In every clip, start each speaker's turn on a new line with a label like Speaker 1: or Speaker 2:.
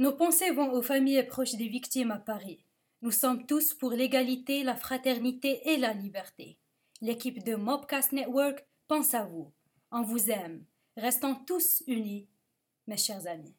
Speaker 1: Nos pensées vont aux familles proches des victimes à Paris. Nous sommes tous pour l'égalité, la fraternité et la liberté. L'équipe de Mobcast Network pense à vous. On vous aime. Restons tous unis, mes chers amis.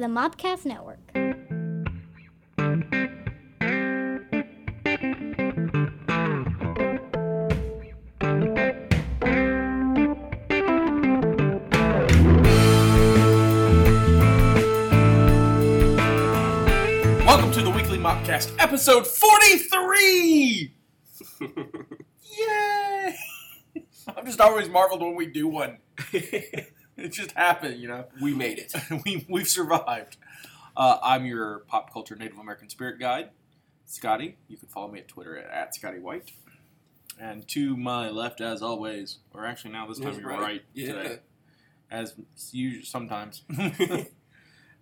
Speaker 2: The Mopcast Network.
Speaker 3: Welcome to the weekly Mopcast, episode 43! Yay! I'm just always marveled when we do one. it just happened, you know.
Speaker 4: We made it.
Speaker 3: we, we've survived. Uh, I'm your pop culture Native American spirit guide, Scotty. You can follow me at Twitter at, at Scotty White. And to my left, as always, or actually now this time you're
Speaker 4: right.
Speaker 3: right,
Speaker 4: Yeah.
Speaker 3: today, as usual sometimes.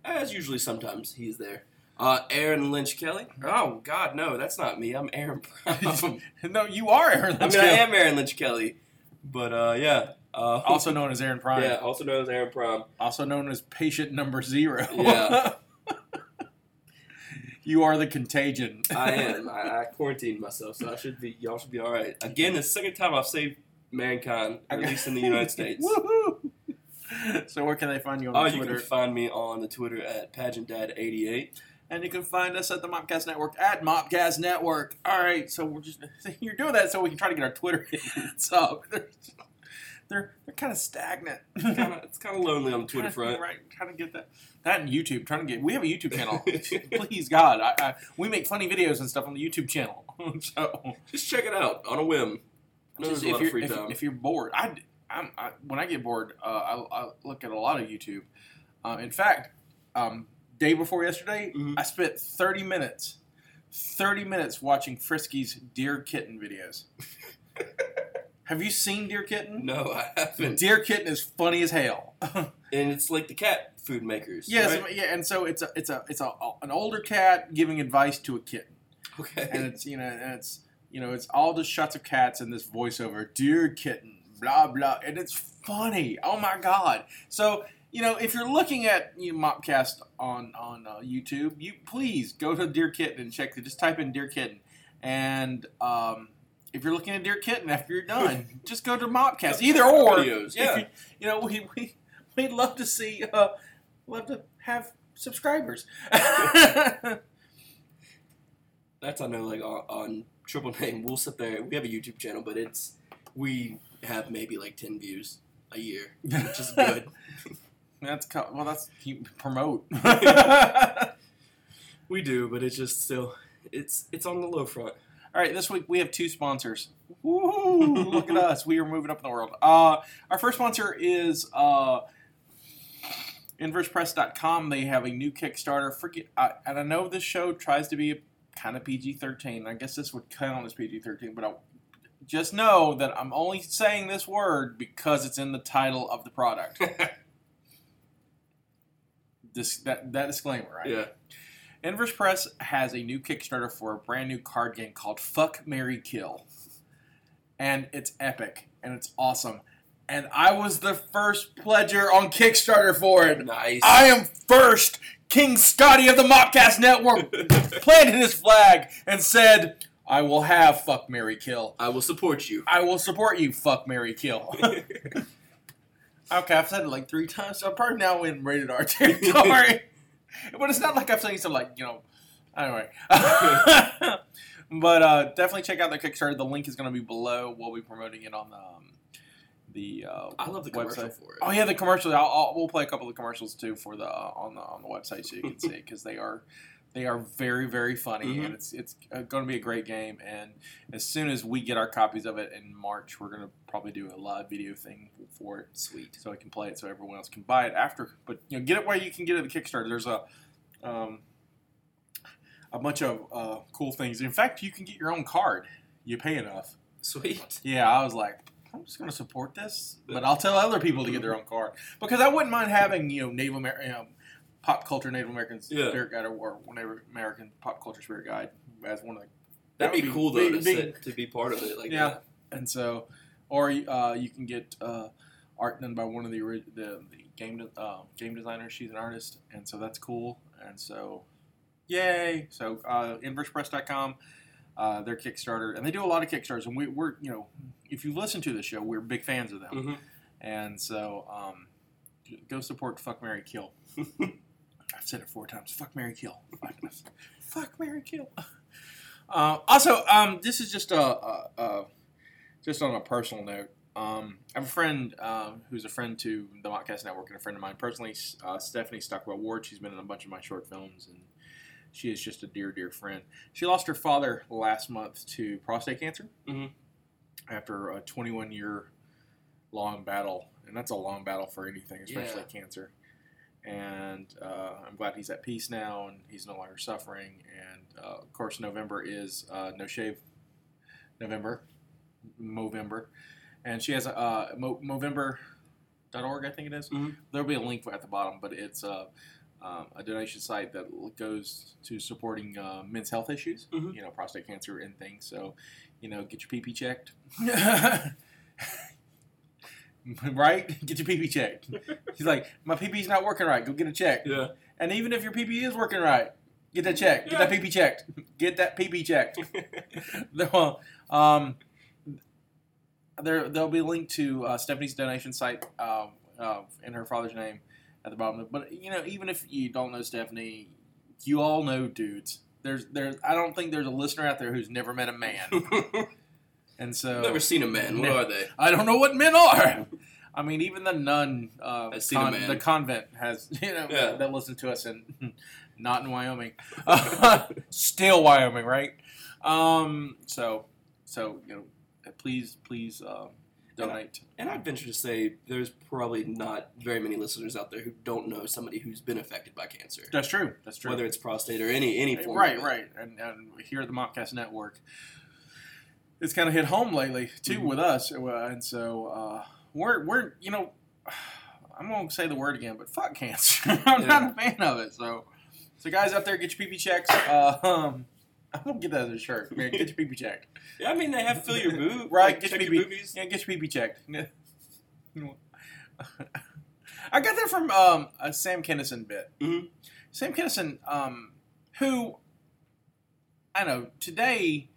Speaker 4: As usually, sometimes he's there. Uh, Aaron Lynch Kelly. Oh God, no, that's not me. I'm Aaron Brown.
Speaker 3: no, you are Aaron.
Speaker 4: Lynch I mean, I am Aaron Lynch Kelly, but uh, yeah. Uh,
Speaker 3: also known as Aaron Prime.
Speaker 4: yeah, also known as Aaron Prom.
Speaker 3: also known as patient number zero.
Speaker 4: Yeah.
Speaker 3: you are the contagion.
Speaker 4: I am. I, I quarantined myself, so I should be. Y'all should be all right. Again, the second time I've saved mankind, at least in the United States.
Speaker 3: Woohoo! So where can they find you on
Speaker 4: Oh, you
Speaker 3: Twitter?
Speaker 4: can find me on the Twitter at pageantdad88.
Speaker 3: and you can find us at the Mopcast Network at Mopcast Network. All right, so we're just you're doing that so we can try to get our Twitter hits up. They're they're kind of stagnant.
Speaker 4: Kinda, it's kind of lonely on the Twitter front.
Speaker 3: right? Trying to get that that and YouTube. Trying to get. We have a YouTube channel. Please God, I, I, we make funny videos and stuff on the YouTube channel. so
Speaker 4: Just check it out on a whim.
Speaker 3: Just
Speaker 4: there's a
Speaker 3: if you're if, if you're bored, I, I'm, I when I get bored, uh, I, I look at a lot of YouTube. Uh, in fact, um, day before yesterday,
Speaker 4: Mhm.
Speaker 3: I spent 30 minutes, 30 minutes watching Friskies Dear Kitten videos. have you seen Dear Kitten?
Speaker 4: no, I haven't.
Speaker 3: Dear Kitten is funny as hell.
Speaker 4: And it's like the cat food makers.
Speaker 3: yes,
Speaker 4: right?
Speaker 3: yeah, and so it's a it's a it's a an older cat giving advice to a kitten.
Speaker 4: Okay.
Speaker 3: and it's you know and it's you know it's all just shots of cats and this voiceover dear kitten blah blah and it's funny oh my god so you know if you're looking at you know, mopcast on on uh, youtube you please go to dear kitten and check just type in dear kitten and um if you're looking at Dear Kitten after you're done, just go to Mopcast. Either or,
Speaker 4: Videos, yeah.
Speaker 3: you, you know, we, we we'd love to see, uh, love to have subscribers.
Speaker 4: That's I know like on, on Triple Name, we'll sit there. We have a YouTube channel, but it's we have maybe like ten views a year, which is good.
Speaker 3: That's well. That's you promote.
Speaker 4: we do, but it's just still it's it's on the low front.
Speaker 3: All right, this week we have two sponsors. Woo! Look at us. We are moving up in the world. Uh, our first sponsor is uh, InversePress.com. They have a new Kickstarter. Forget, I, and I know this show tries to be kind of PG 13. I guess this would count as PG 13, but I, just know that I'm only saying this word because it's in the title of the product. this, that, that disclaimer, right?
Speaker 4: Yeah.
Speaker 3: Inverse Press has a new Kickstarter for a brand new card game called Fuck Mary Kill. And it's epic and it's awesome. And I was the first pledger on Kickstarter for it.
Speaker 4: Nice.
Speaker 3: I am first King Scotty of the Mopcast Network planted his flag and said, I will have Fuck Mary Kill.
Speaker 4: I will support you.
Speaker 3: I will support you, Fuck Mary Kill. okay, I've said it like three times, so I'm probably now in rated R territory. but it's not like I'm saying something like, you know, anyway. but uh, definitely check out the Kickstarter. The link is going to be below. We'll be promoting it on the um, the uh,
Speaker 4: I love the commercial
Speaker 3: website.
Speaker 4: for it.
Speaker 3: Oh yeah, the commercial. I'll, I'll, we'll play a couple of commercials too for the uh, on the on the website so you can see because they are they are very very funny
Speaker 4: Mhm.
Speaker 3: and it's it's going to be a great game. And as soon as we get our copies of it in March, we're going to probably do a live video thing for it
Speaker 4: Sweet.
Speaker 3: so I can play it so everyone else can buy it after. But you know, get it where you can get it at the Kickstarter. There's a um, a bunch of uh, cool things. In fact, you can get your own card. You pay enough.
Speaker 4: Sweet.
Speaker 3: Yeah, I was like, I'm just going to support this, but I'll tell other people to get their own card because I wouldn't mind having you know Native American. You know, Pop culture Native American
Speaker 4: Yeah.
Speaker 3: spirit guide or, Native American pop culture spirit guide as one of the
Speaker 4: That'd
Speaker 3: that
Speaker 4: be cool though to,
Speaker 3: be-
Speaker 4: sit, to be part of it. Like
Speaker 3: Yeah.
Speaker 4: that.
Speaker 3: and so, or uh, you can get uh, art done by one of the the, the game uh, game designers. She's an artist, and so that's cool. And so, yay! So uh, inversepress.com, uh, their Kickstarter, and they do a lot of Kickstarters. And we, we're you know, if you listen to the show, we're big fans of them.
Speaker 4: Mhm.
Speaker 3: And so, um, go support Fuck Mary Kill. I've said it four times. Fuck Mary Kill. Fuck, fuck Mary Kill. Uh, also, um, this is just a, a, a just on a personal note. Um, I have a friend um, who's a friend to the Mopcast Network and a friend of mine personally, uh, Stephanie Stockwell Ward. She's been in a bunch of my short films, and she is just a dear, dear friend. She lost her father last month to prostate cancer
Speaker 4: Mhm.
Speaker 3: after a 21 year long battle, and that's a long battle for anything, especially cancer. And uh, I'm glad he's at peace now, and he's no longer suffering. And uh, of course, November is uh, No Shave November, Movember, and she has a uh, Mo- Movember.org, I think it is.
Speaker 4: Mhm.
Speaker 3: There'll be a link at the bottom, but it's uh, um, a donation site that goes to supporting uh, men's health issues,
Speaker 4: Mhm.
Speaker 3: you know, prostate cancer and things. So, you know, get your PP checked. right? Get your PP checked. He's like, my PP's not working right. Go get a check.
Speaker 4: Yeah.
Speaker 3: And even if your PP is working right, get that checked. Get that PP checked. Get that PP checked. Um, there there'll be a link to uh, Stephanie's donation site um, uh, in her father's name at the bottom. But you know, even if you don't know Stephanie, you all know dudes. There's there's I don't think there's a listener out there who's never met a man, and so I've
Speaker 4: Never seen a man. What are they?
Speaker 3: I don't know what men are. I mean, even the nun, uh,
Speaker 4: Has seen a
Speaker 3: con- the convent has, you know,
Speaker 4: Yeah.
Speaker 3: that listen to us and not in Wyoming, still Wyoming, right? Um, so, so you know, please, please uh, donate.
Speaker 4: And I'd venture to say there's probably not very many listeners out there who don't know somebody who's been affected by cancer,
Speaker 3: That's true. That's true.
Speaker 4: whether it's prostate or any any form.
Speaker 3: right, right, and, and here at the Mopcast Network, it's kind of hit home lately too
Speaker 4: Mhm.
Speaker 3: with us, uh, and so uh, we're we're you know, I'm gonna say the word again, but fuck cancer. I'm not a fan of it. So, so guys out there, get your pee checks. Uh, um, I'm gonna get that as a shirt. Man, get your pee pee checked.
Speaker 4: Yeah, I mean they have fill your boob,
Speaker 3: Right,
Speaker 4: Like,
Speaker 3: get your
Speaker 4: your boobies.
Speaker 3: Yeah, get your pee pee checked. I got that from um, a Sam Kinison bit.
Speaker 4: Mhm.
Speaker 3: Sam Kinison, um, who I know today,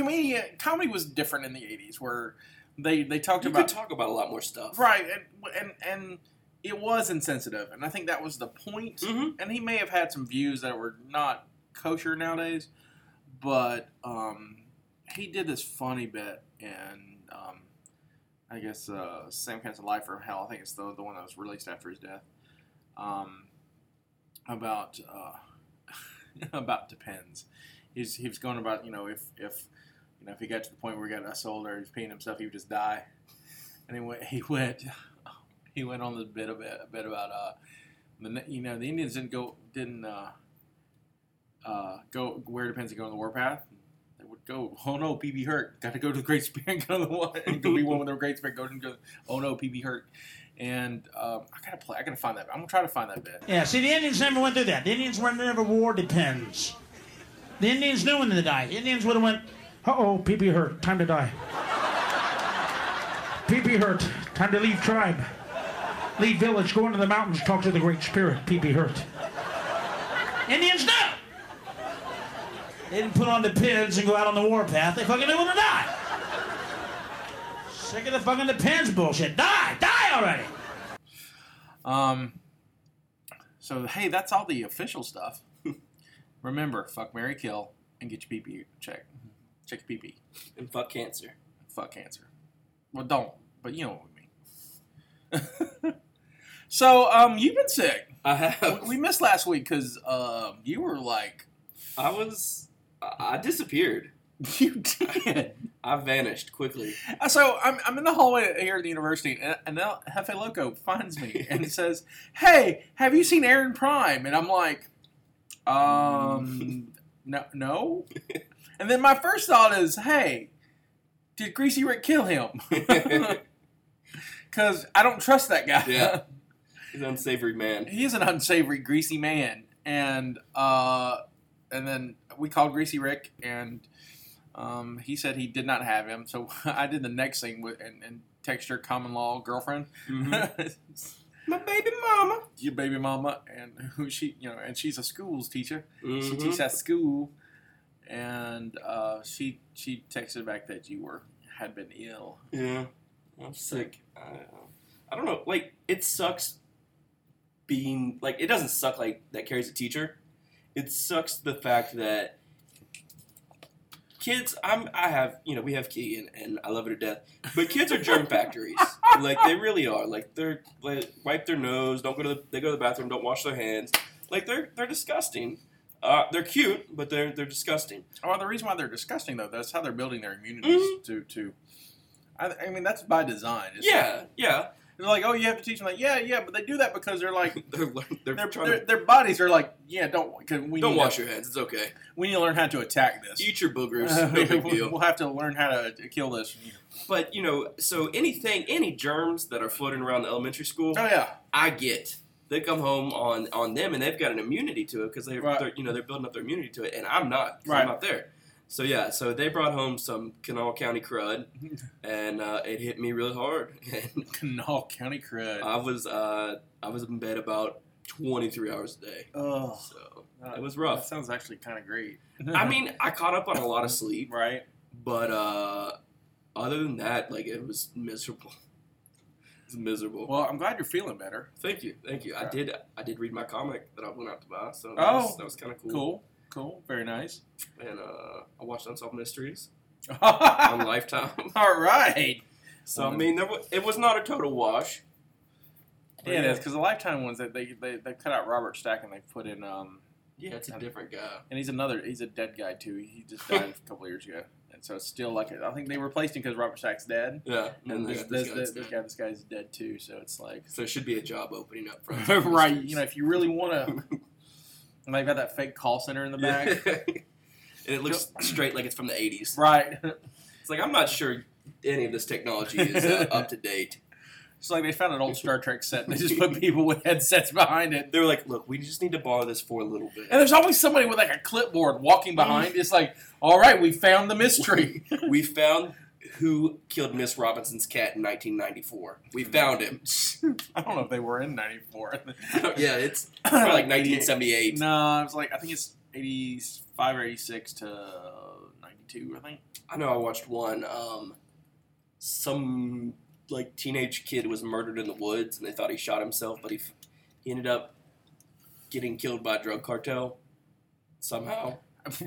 Speaker 3: comedian comedy was different in the '80s, where they they talked
Speaker 4: You
Speaker 3: about
Speaker 4: could talk about a lot more stuff.
Speaker 3: right, and, and and it was insensitive, and I think that was the point.
Speaker 4: Mm-hmm.
Speaker 3: And he may have had some views that were not kosher nowadays, but um, he did this funny bit in, um, I guess, uh, Sam of Life from Hell. I think it's the, the one that was released after his death. Um, about uh, about depends. He's he was going about you know if if you know if he got to the point where he got us older, he's peeing himself, he would just die. And he went he went he went on this bit a bit a bit about uh the you know the Indians didn't go didn't uh, uh, go where depends to go on the warpath. They would go. Oh no, PB hurt. Got to go to the Great Spirit. Go to the one. and Go be one with the Great Spirit. Go and go. Oh no, PB hurt. And um, I gotta play. I gotta find that. I'm gonna try to find that bit.
Speaker 5: Yeah, see, the Indians never went through that. The Indians were never war depends. The Indians knew when to die. The Indians would have went, uh oh, PP hurt, time to die. PP hurt, time to leave tribe. Leave village, go into the mountains, talk to the Great Spirit, PP hurt. Indians knew! They didn't put on the pins and go out on the warpath. They fucking knew when to die. Sick of the fucking depends bullshit. Die! Die already!
Speaker 3: Um. So hey, that's all the official stuff. Remember, fuck Mary Kill and get your PP check. Check your PP.
Speaker 4: And fuck cancer.
Speaker 3: Fuck cancer. Well, don't. But you know what I mean. so um, you've been sick.
Speaker 4: I have.
Speaker 3: We missed last week because um, you were like
Speaker 4: I was. I disappeared.
Speaker 3: you did.
Speaker 4: I vanished quickly.
Speaker 3: Uh, So I'm, I'm in the hallway here at the university, and, and now Hefe Loco finds me and he says, "Hey, have you seen Aaron Prime?" And I'm like, "Um, no, no." And then my first thought is, "Hey, did Greasy Rick kill him?" Because I don't trust that guy.
Speaker 4: Yeah. He's an unsavory man.
Speaker 3: he is an unsavory, greasy man, and uh, and then we called Greasy Rick, and um, he said he did not have him. So I did the next thing with and, and text your common law girlfriend,
Speaker 4: My baby mama.
Speaker 3: your baby mama, and who she, you know, and she's a schools teacher. She
Speaker 4: Mhm.
Speaker 3: teaches at school, and uh, she she texted back that you were had been ill.
Speaker 4: Yeah, I'm sick. I, uh, I don't know. Like, it sucks being like it doesn't suck like that carries a teacher. It sucks the fact that kids. I'm. I have. You know, we have Key, and, and I love her to death. But kids are germ factories. like they really are. Like they're like wipe their nose. Don't go to the. They go to the bathroom. Don't wash their hands. Like they're they're disgusting. Uh, they're cute, but they're they're disgusting.
Speaker 3: Well, the reason why they're disgusting though, that's how they're building their immunities
Speaker 4: Mhm.
Speaker 3: to to. I, I mean, that's by design.
Speaker 4: Yeah, yeah.
Speaker 3: They're like, oh, you have to teach them. Like, yeah, yeah, but they do that because they're like,
Speaker 4: They're they're,
Speaker 3: their,
Speaker 4: trying
Speaker 3: their, their bodies are like, yeah, don't. Cause we
Speaker 4: Don't wash
Speaker 3: to,
Speaker 4: your hands. It's okay.
Speaker 3: We need to learn how to attack this.
Speaker 4: Eat your boogers. No big deal.
Speaker 3: we'll have to learn how to, to kill this.
Speaker 4: But you know, so anything, any germs that are floating around the elementary school,
Speaker 3: Oh yeah,
Speaker 4: I get. They come home on on them, and they've got an immunity to it because they,
Speaker 3: Right.
Speaker 4: they're you know they're building up their immunity to it, and I'm not
Speaker 3: Right.
Speaker 4: I'm not there. So yeah, so they brought home some Kanawha County crud, and uh, it hit me really hard, and
Speaker 3: Kanawha County crud.
Speaker 4: I was uh, I was in bed about 23 hours a day.
Speaker 3: oh,
Speaker 4: So it was rough.
Speaker 3: That sounds actually kind of great.
Speaker 4: I mean, I caught up on a lot of sleep,
Speaker 3: right?
Speaker 4: but uh, other than that, like it was miserable. It was miserable.
Speaker 3: Well, I'm glad you're feeling better.
Speaker 4: Thank you, thank you. I did. I did read my comic that I went out to buy, so that
Speaker 3: Oh.
Speaker 4: was, that was kind of cool.
Speaker 3: Cool, cool, very nice.
Speaker 4: And uh, I watched Unsolved Mysteries on Lifetime.
Speaker 3: All right.
Speaker 4: So I mean, there it was not a total wash.
Speaker 3: yeah, it is because the Lifetime ones that they, they they cut out Robert Stack and they put in um
Speaker 4: Yeah, it's a different guy.
Speaker 3: and he's another he's a dead guy too. He just died a couple years ago, and so it's still like I think they replaced him because Robert Stack's dead.
Speaker 4: Yeah,
Speaker 3: And this, this, this, this guy, this guy's dead too. So it's like,
Speaker 4: So it should be a job opening up front.
Speaker 3: right? You know, if you really want to, and they've got that fake call center in the back,
Speaker 4: and it looks straight like it's from the 80s.
Speaker 3: right?
Speaker 4: It's like I'm not sure any of this technology is uh, up to date.
Speaker 3: It's like they found an old Star Trek set and they just put people with headsets behind it.
Speaker 4: They were like, "Look, we just need to borrow this for a little bit."
Speaker 3: And there's always somebody with like a clipboard walking behind. It's like, all right, we found the mystery.
Speaker 4: we found who killed Miss Robinson's cat in 1994. We found him.
Speaker 3: I don't know if they were in '94.
Speaker 4: yeah, it's probably like 1978.
Speaker 3: No, I was like I think it's '85 or '86 to '92. I think.
Speaker 4: I know I watched one. Um, some like teenage kid was murdered in the woods, and they thought he shot himself, but he f- he ended up getting killed by a drug cartel somehow.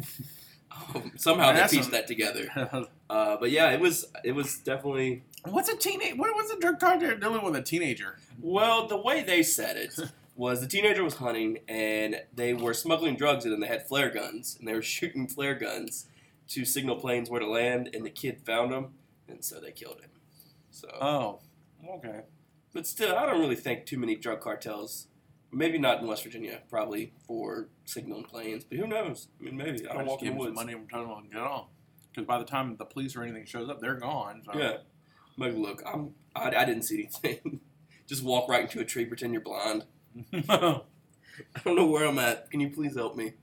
Speaker 4: Um, somehow they pieced that together. Uh, but yeah, it was it was definitely
Speaker 3: What's a teenage? What was a drug cartel doing with a teenager?
Speaker 4: well the way they said it was the teenager was hunting and they were smuggling drugs and they had flare guns and they were shooting flare guns to signal planes where to land and the kid found them and so they killed him. So,
Speaker 3: Oh, okay.
Speaker 4: but still, I don't really think too many drug cartels. Maybe not in West Virginia, probably for signaling planes. But who knows? I mean, maybe I don't walk in the
Speaker 3: them some
Speaker 4: woods.
Speaker 3: money and tell them get on. Because by the time the police or anything shows up, they're gone. So.
Speaker 4: Yeah. Like, look, I'm. I, I didn't see anything. Just walk right into a tree, pretend you're blind. I don't know where I'm at. Can you please help me?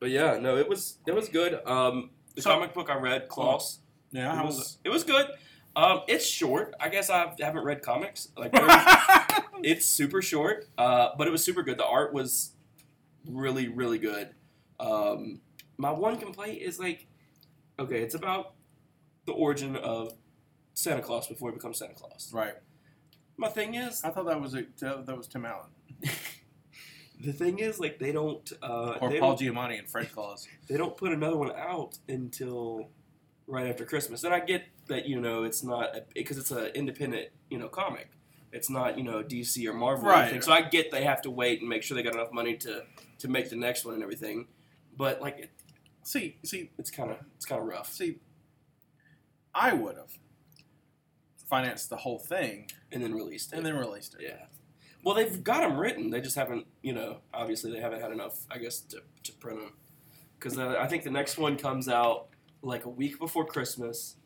Speaker 4: But yeah, no, it was it was good. Um, the
Speaker 3: So-
Speaker 4: comic book I read, Klaus,
Speaker 3: yeah.
Speaker 4: it was
Speaker 3: was
Speaker 4: it was good. Um, it's short. I guess I haven't read comics. Like it's super short, uh, but it was super good. The art was really really good. Um, my one complaint is like, okay, it's about the origin of Santa Claus before he becomes Santa Claus.
Speaker 3: right.
Speaker 4: My thing is,
Speaker 3: I thought that was a, that was Tim Allen
Speaker 4: the thing is, like they don't uh,
Speaker 3: or
Speaker 4: they
Speaker 3: Paul
Speaker 4: don't,
Speaker 3: Giamatti and Fred Claus.
Speaker 4: they don't put another one out until right after Christmas. And I get that you know it's not because it's an independent you know comic. It's not you know DC or Marvel or anything. So I get they have to wait and make sure they got enough money to to make the next one and everything. But like it,
Speaker 3: See, see,
Speaker 4: it's kind of it's kind of rough.
Speaker 3: see. I would have financed the whole thing
Speaker 4: And then released it.
Speaker 3: and then released it.
Speaker 4: yeah. Well, they've got them written. They just haven't, you know, obviously they haven't had enough, I guess, to, to print them. Because uh, I think the next one comes out like a week before Christmas,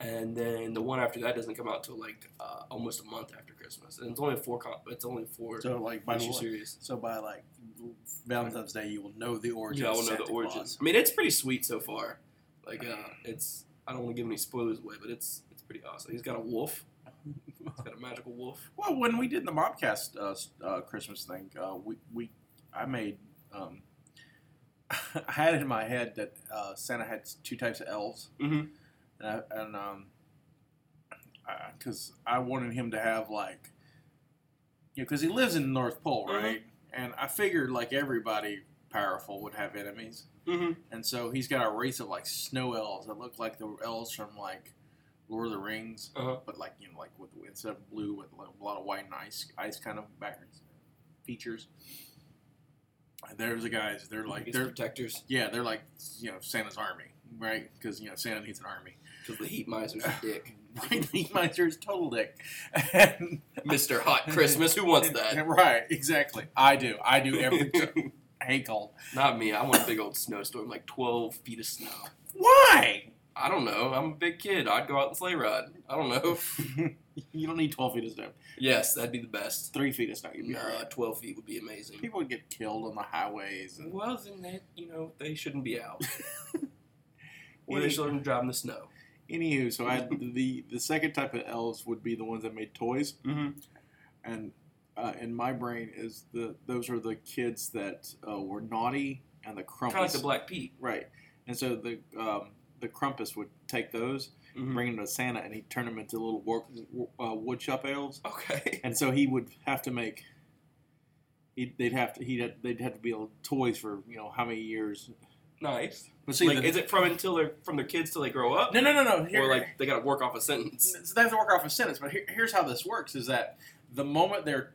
Speaker 4: and then the one after that doesn't come out till like uh, almost a month after Christmas. And it's only four. Com- it's only four
Speaker 3: So like by the
Speaker 4: issue series.
Speaker 3: so by like Valentine's Day, you will know the origin.
Speaker 4: Yeah, I will know the origins.
Speaker 3: Claus.
Speaker 4: I mean, it's pretty sweet so far. Like, uh, it's. I don't want to give any spoilers away, but it's it's pretty awesome. He's got a wolf. He's got a magical wolf.
Speaker 3: Well, when we did the Mopcast uh, uh, Christmas thing, uh, we, we I made um, I had it in my head that uh, Santa had two types of elves,
Speaker 4: Mm-hmm.
Speaker 3: and, I, and um, because I wanted him to have like, you know, because he lives in the North Pole,
Speaker 4: Mhm.
Speaker 3: right? And I figured like everybody powerful would have enemies,
Speaker 4: Mm-hmm.
Speaker 3: and so he's got a race of like snow elves that look like the elves from like Lord of the Rings,
Speaker 4: Uh-huh.
Speaker 3: but like you know, like with instead of blue with like, a lot of white and ice, ice kind of backgrounds features. There's the guys. They're like they're
Speaker 4: protectors
Speaker 3: yeah, they're like you know Santa's army, right? Because you know Santa needs an army.
Speaker 4: because the heat miser's a dick.
Speaker 3: Right, the Meister's total dick. And,
Speaker 4: Mr. Hot Christmas, who wants that?
Speaker 3: Right, exactly. I do. I do every. I hate cold.
Speaker 4: Not me. I want a big old snowstorm, like 12 feet of snow.
Speaker 3: Why?
Speaker 4: I don't know. I'm a big kid. I'd go out and sleigh ride. I don't know.
Speaker 3: you don't need twelve feet of snow.
Speaker 4: yes, that'd be the best.
Speaker 3: Three feet of snow. You'd be
Speaker 4: Nah,
Speaker 3: alright.
Speaker 4: 12 feet would be amazing.
Speaker 3: People would get killed on the highways. And,
Speaker 4: Well, then they, you know, they shouldn't be out. or
Speaker 3: Any-
Speaker 4: they shouldn't drive in the snow.
Speaker 3: Anywho, so I the the second type of elves would be the ones that made toys,
Speaker 4: Mm-hmm.
Speaker 3: and uh, in my brain is the those are the kids that uh, were naughty and the
Speaker 4: Kind of like the Black Pete.
Speaker 3: right, and so the um, the Krampus would take those,
Speaker 4: Mhm.
Speaker 3: bring them to Santa, and he'd turn them into little work, uh, wood shop elves,
Speaker 4: Okay.
Speaker 3: and so he would have to make. He'd, they'd have to. He'd have, they'd have to be toys for you know how many years,
Speaker 4: Nice.
Speaker 3: But see,
Speaker 4: like,
Speaker 3: the-
Speaker 4: is it from until they're from their kids till they grow up,
Speaker 3: no, no, no, no. Here,
Speaker 4: or like they got to work off a sentence?
Speaker 3: so they have to work off a sentence. But here, here's how this works: is that the moment they're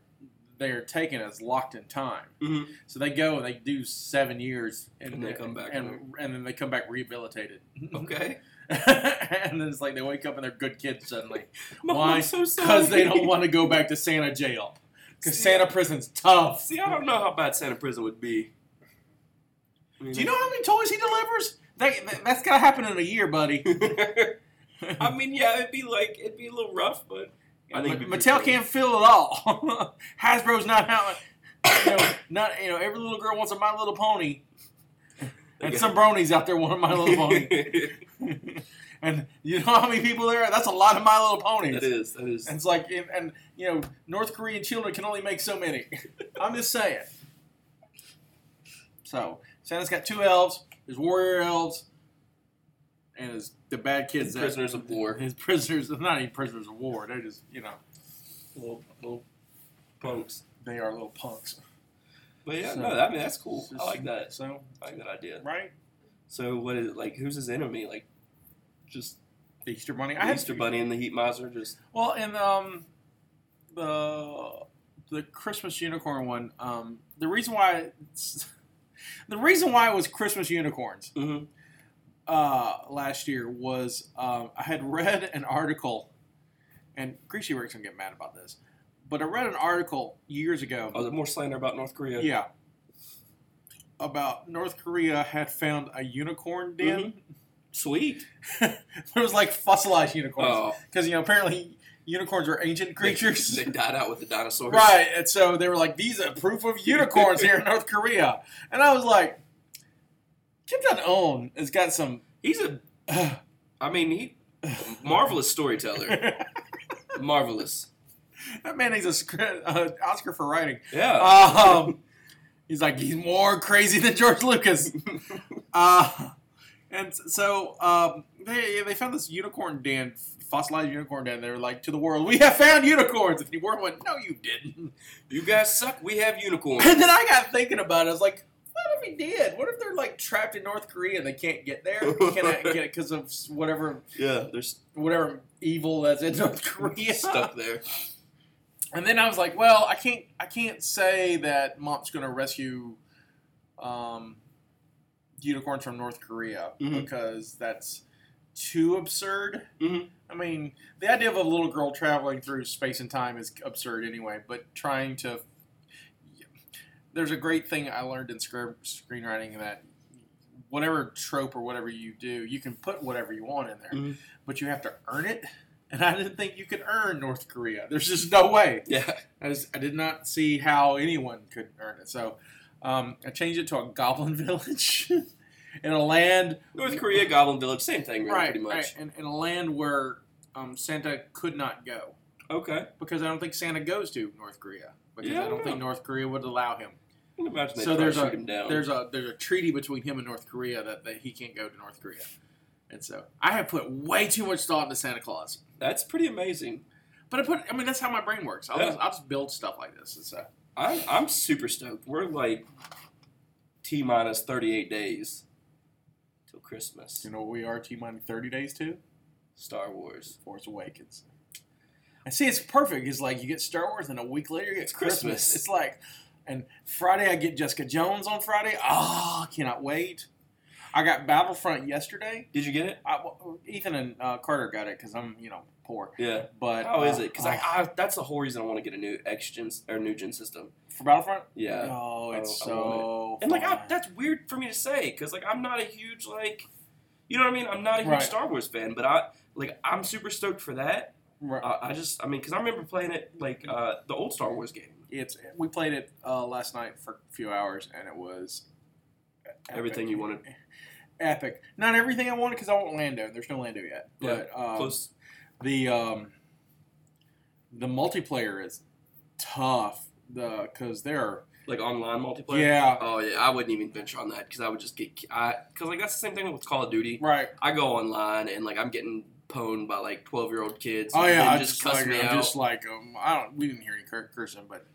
Speaker 3: they're taken as locked in time.
Speaker 4: hmm
Speaker 3: So they go and they do seven years, and,
Speaker 4: And they come back
Speaker 3: and, and then they come back rehabilitated.
Speaker 4: Okay.
Speaker 3: and then it's like they wake up and they're good kids suddenly.
Speaker 4: Mom,
Speaker 3: Why?
Speaker 4: I'm so.
Speaker 3: Because they don't want to go back to Santa jail. Because Santa prison's tough.
Speaker 4: See, I don't know how bad Santa prison would be. I mean,
Speaker 3: Do you know how many toys he delivers? They, that- that's got to happen in a year, buddy.
Speaker 4: I mean, yeah, it'd be like it'd be a little rough, but I think it'd
Speaker 3: Mattel
Speaker 4: pretty
Speaker 3: can't fill it all. Hasbro's not how. You know, not you know. Every little girl wants a My Little Pony, and some bronies out there want a My Little Pony. and you know how many people there are? That's a lot of My Little Ponies.
Speaker 4: that is that is.
Speaker 3: And it's like, and, and you know, North Korean children can only make so many. I'm just saying. So Santa's got two elves. His warrior elves, and his the bad kids. that-
Speaker 4: prisoners of war.
Speaker 3: His prisoners. Not even prisoners of war. They're just you know
Speaker 4: little little punks.
Speaker 3: they are little punks.
Speaker 4: But yeah,
Speaker 3: So-
Speaker 4: no, I mean that's cool. I like that.
Speaker 3: So
Speaker 4: I like that idea.
Speaker 3: right,
Speaker 4: So what is it like? Who's his enemy? Like just
Speaker 3: the Easter Bunny. I
Speaker 4: the
Speaker 3: had
Speaker 4: Easter Bunny and the Heat Miser? Just
Speaker 3: Well, and um, the the Christmas unicorn one. Um, the reason why it's, the reason why it was Christmas unicorns
Speaker 4: Mhm.
Speaker 3: Uh, last year was um, I had read an article, and Greasy Rick's gonna get mad about this, but I read an article years ago.
Speaker 4: oh, more slander about North Korea.
Speaker 3: Yeah. About North Korea had found a unicorn den.
Speaker 4: Sweet.
Speaker 3: there was like fossilized unicorns
Speaker 4: Oh,
Speaker 3: because you know apparently unicorns are ancient creatures.
Speaker 4: They, they died out with the dinosaurs.
Speaker 3: Right, and so they were like, "These are proof of unicorns here in North Korea," and I was like, "Kim Jong Un has got some."
Speaker 4: He's a. I mean, he marvelous storyteller. Marvelous.
Speaker 3: that man needs a scr- uh, Oscar for writing.
Speaker 4: Yeah.
Speaker 3: Um, he's like he's more crazy than George Lucas. Uh, and so um, they they found this unicorn den, fossilized unicorn den. They were like to the world, "We have found unicorns." And the world went, "No, you didn't."
Speaker 4: you guys suck. We have unicorns.
Speaker 3: And then I got thinking about it. I was like, what if he did? What if they're like trapped in North Korea and they can't get there? Cannot get it because of whatever
Speaker 4: yeah, they're
Speaker 3: whatever evil that's in North Korea.
Speaker 4: stuck there.
Speaker 3: And then I was like, well, I can't I can't say that Mom's going to rescue um, unicorns from North Korea
Speaker 4: Mhm.
Speaker 3: because that's too absurd.
Speaker 4: Mhm.
Speaker 3: I mean, the idea of a little girl traveling through space and time is absurd anyway, but trying to. There's a great thing I learned in screenwriting that whatever trope or whatever you do, you can put whatever you want in there,
Speaker 4: Mhm.
Speaker 3: but you have to earn it. And I didn't think you could earn North Korea. There's just no way.
Speaker 4: Yeah.
Speaker 3: I just I did not see how anyone could earn it. So um, I changed it to a goblin village in a land
Speaker 4: North Korea, Goblin Village, same thing, really,
Speaker 3: right,
Speaker 4: pretty much.
Speaker 3: right, in, in a land where um, Santa could not go
Speaker 4: Okay.
Speaker 3: because I don't think Santa goes to North Korea because
Speaker 4: Yeah, I
Speaker 3: I don't
Speaker 4: don't
Speaker 3: think. North Korea would allow him.
Speaker 4: I can imagine they
Speaker 3: So there's
Speaker 4: to
Speaker 3: a
Speaker 4: him down.
Speaker 3: there's a there's a treaty between him and North Korea that, that he can't go to North Korea. And so I have put way too much thought into Santa Claus.
Speaker 4: That's pretty amazing.
Speaker 3: But I put I mean that's how my brain works. I'll,
Speaker 4: Yeah.
Speaker 3: just, I'll just build stuff like this. And so uh,
Speaker 4: I'm I'm super stoked. We're like T minus 38 days till Christmas.
Speaker 3: you know what we are T minus thirty days to
Speaker 4: Star Wars.
Speaker 3: Force Awakens. And see, it's perfect. It's like you get Star Wars, and a week later you get
Speaker 4: It's
Speaker 3: Christmas.
Speaker 4: Christmas.
Speaker 3: It's like, and Friday I get Jessica Jones on Friday. Oh, I cannot wait. I got Battlefront yesterday.
Speaker 4: Did you get it?
Speaker 3: I, well, Ethan and uh, Carter got it because I'm, you know, poor.
Speaker 4: Yeah.
Speaker 3: But
Speaker 4: How is
Speaker 3: uh,
Speaker 4: it? Because I, I that's the whole reason I want to get a new X gen or new gen system.
Speaker 3: for Battlefront.
Speaker 4: Yeah.
Speaker 3: Oh, it's
Speaker 4: I
Speaker 3: so.
Speaker 4: And like I, that's weird for me to say because like I'm not a huge like, you know what I mean? I'm not a huge
Speaker 3: Right.
Speaker 4: Star Wars fan, but I like I'm super stoked for that.
Speaker 3: Right.
Speaker 4: Uh, I just I mean because I remember playing it like uh, the old Star Wars game.
Speaker 3: It's we played it uh, last night for a few hours, and it was epic.
Speaker 4: Everything you wanted.
Speaker 3: Epic. Not everything I wanted because I want Lando. There's no Lando yet.
Speaker 4: Yeah,
Speaker 3: um,
Speaker 4: Close.
Speaker 3: the um, the multiplayer is tough. The because there are
Speaker 4: Like online multiplayer.
Speaker 3: yeah
Speaker 4: Oh yeah, I wouldn't even venture on that because I would just get I because like that's the same thing with Call of Duty.
Speaker 3: right.
Speaker 4: I go online and like I'm getting pwned by like twelve year old kids.
Speaker 3: Oh yeah, I
Speaker 4: just,
Speaker 3: just
Speaker 4: cuss
Speaker 3: like
Speaker 4: me
Speaker 3: I'm
Speaker 4: out.
Speaker 3: just like um, I don't. We didn't hear any cursing, but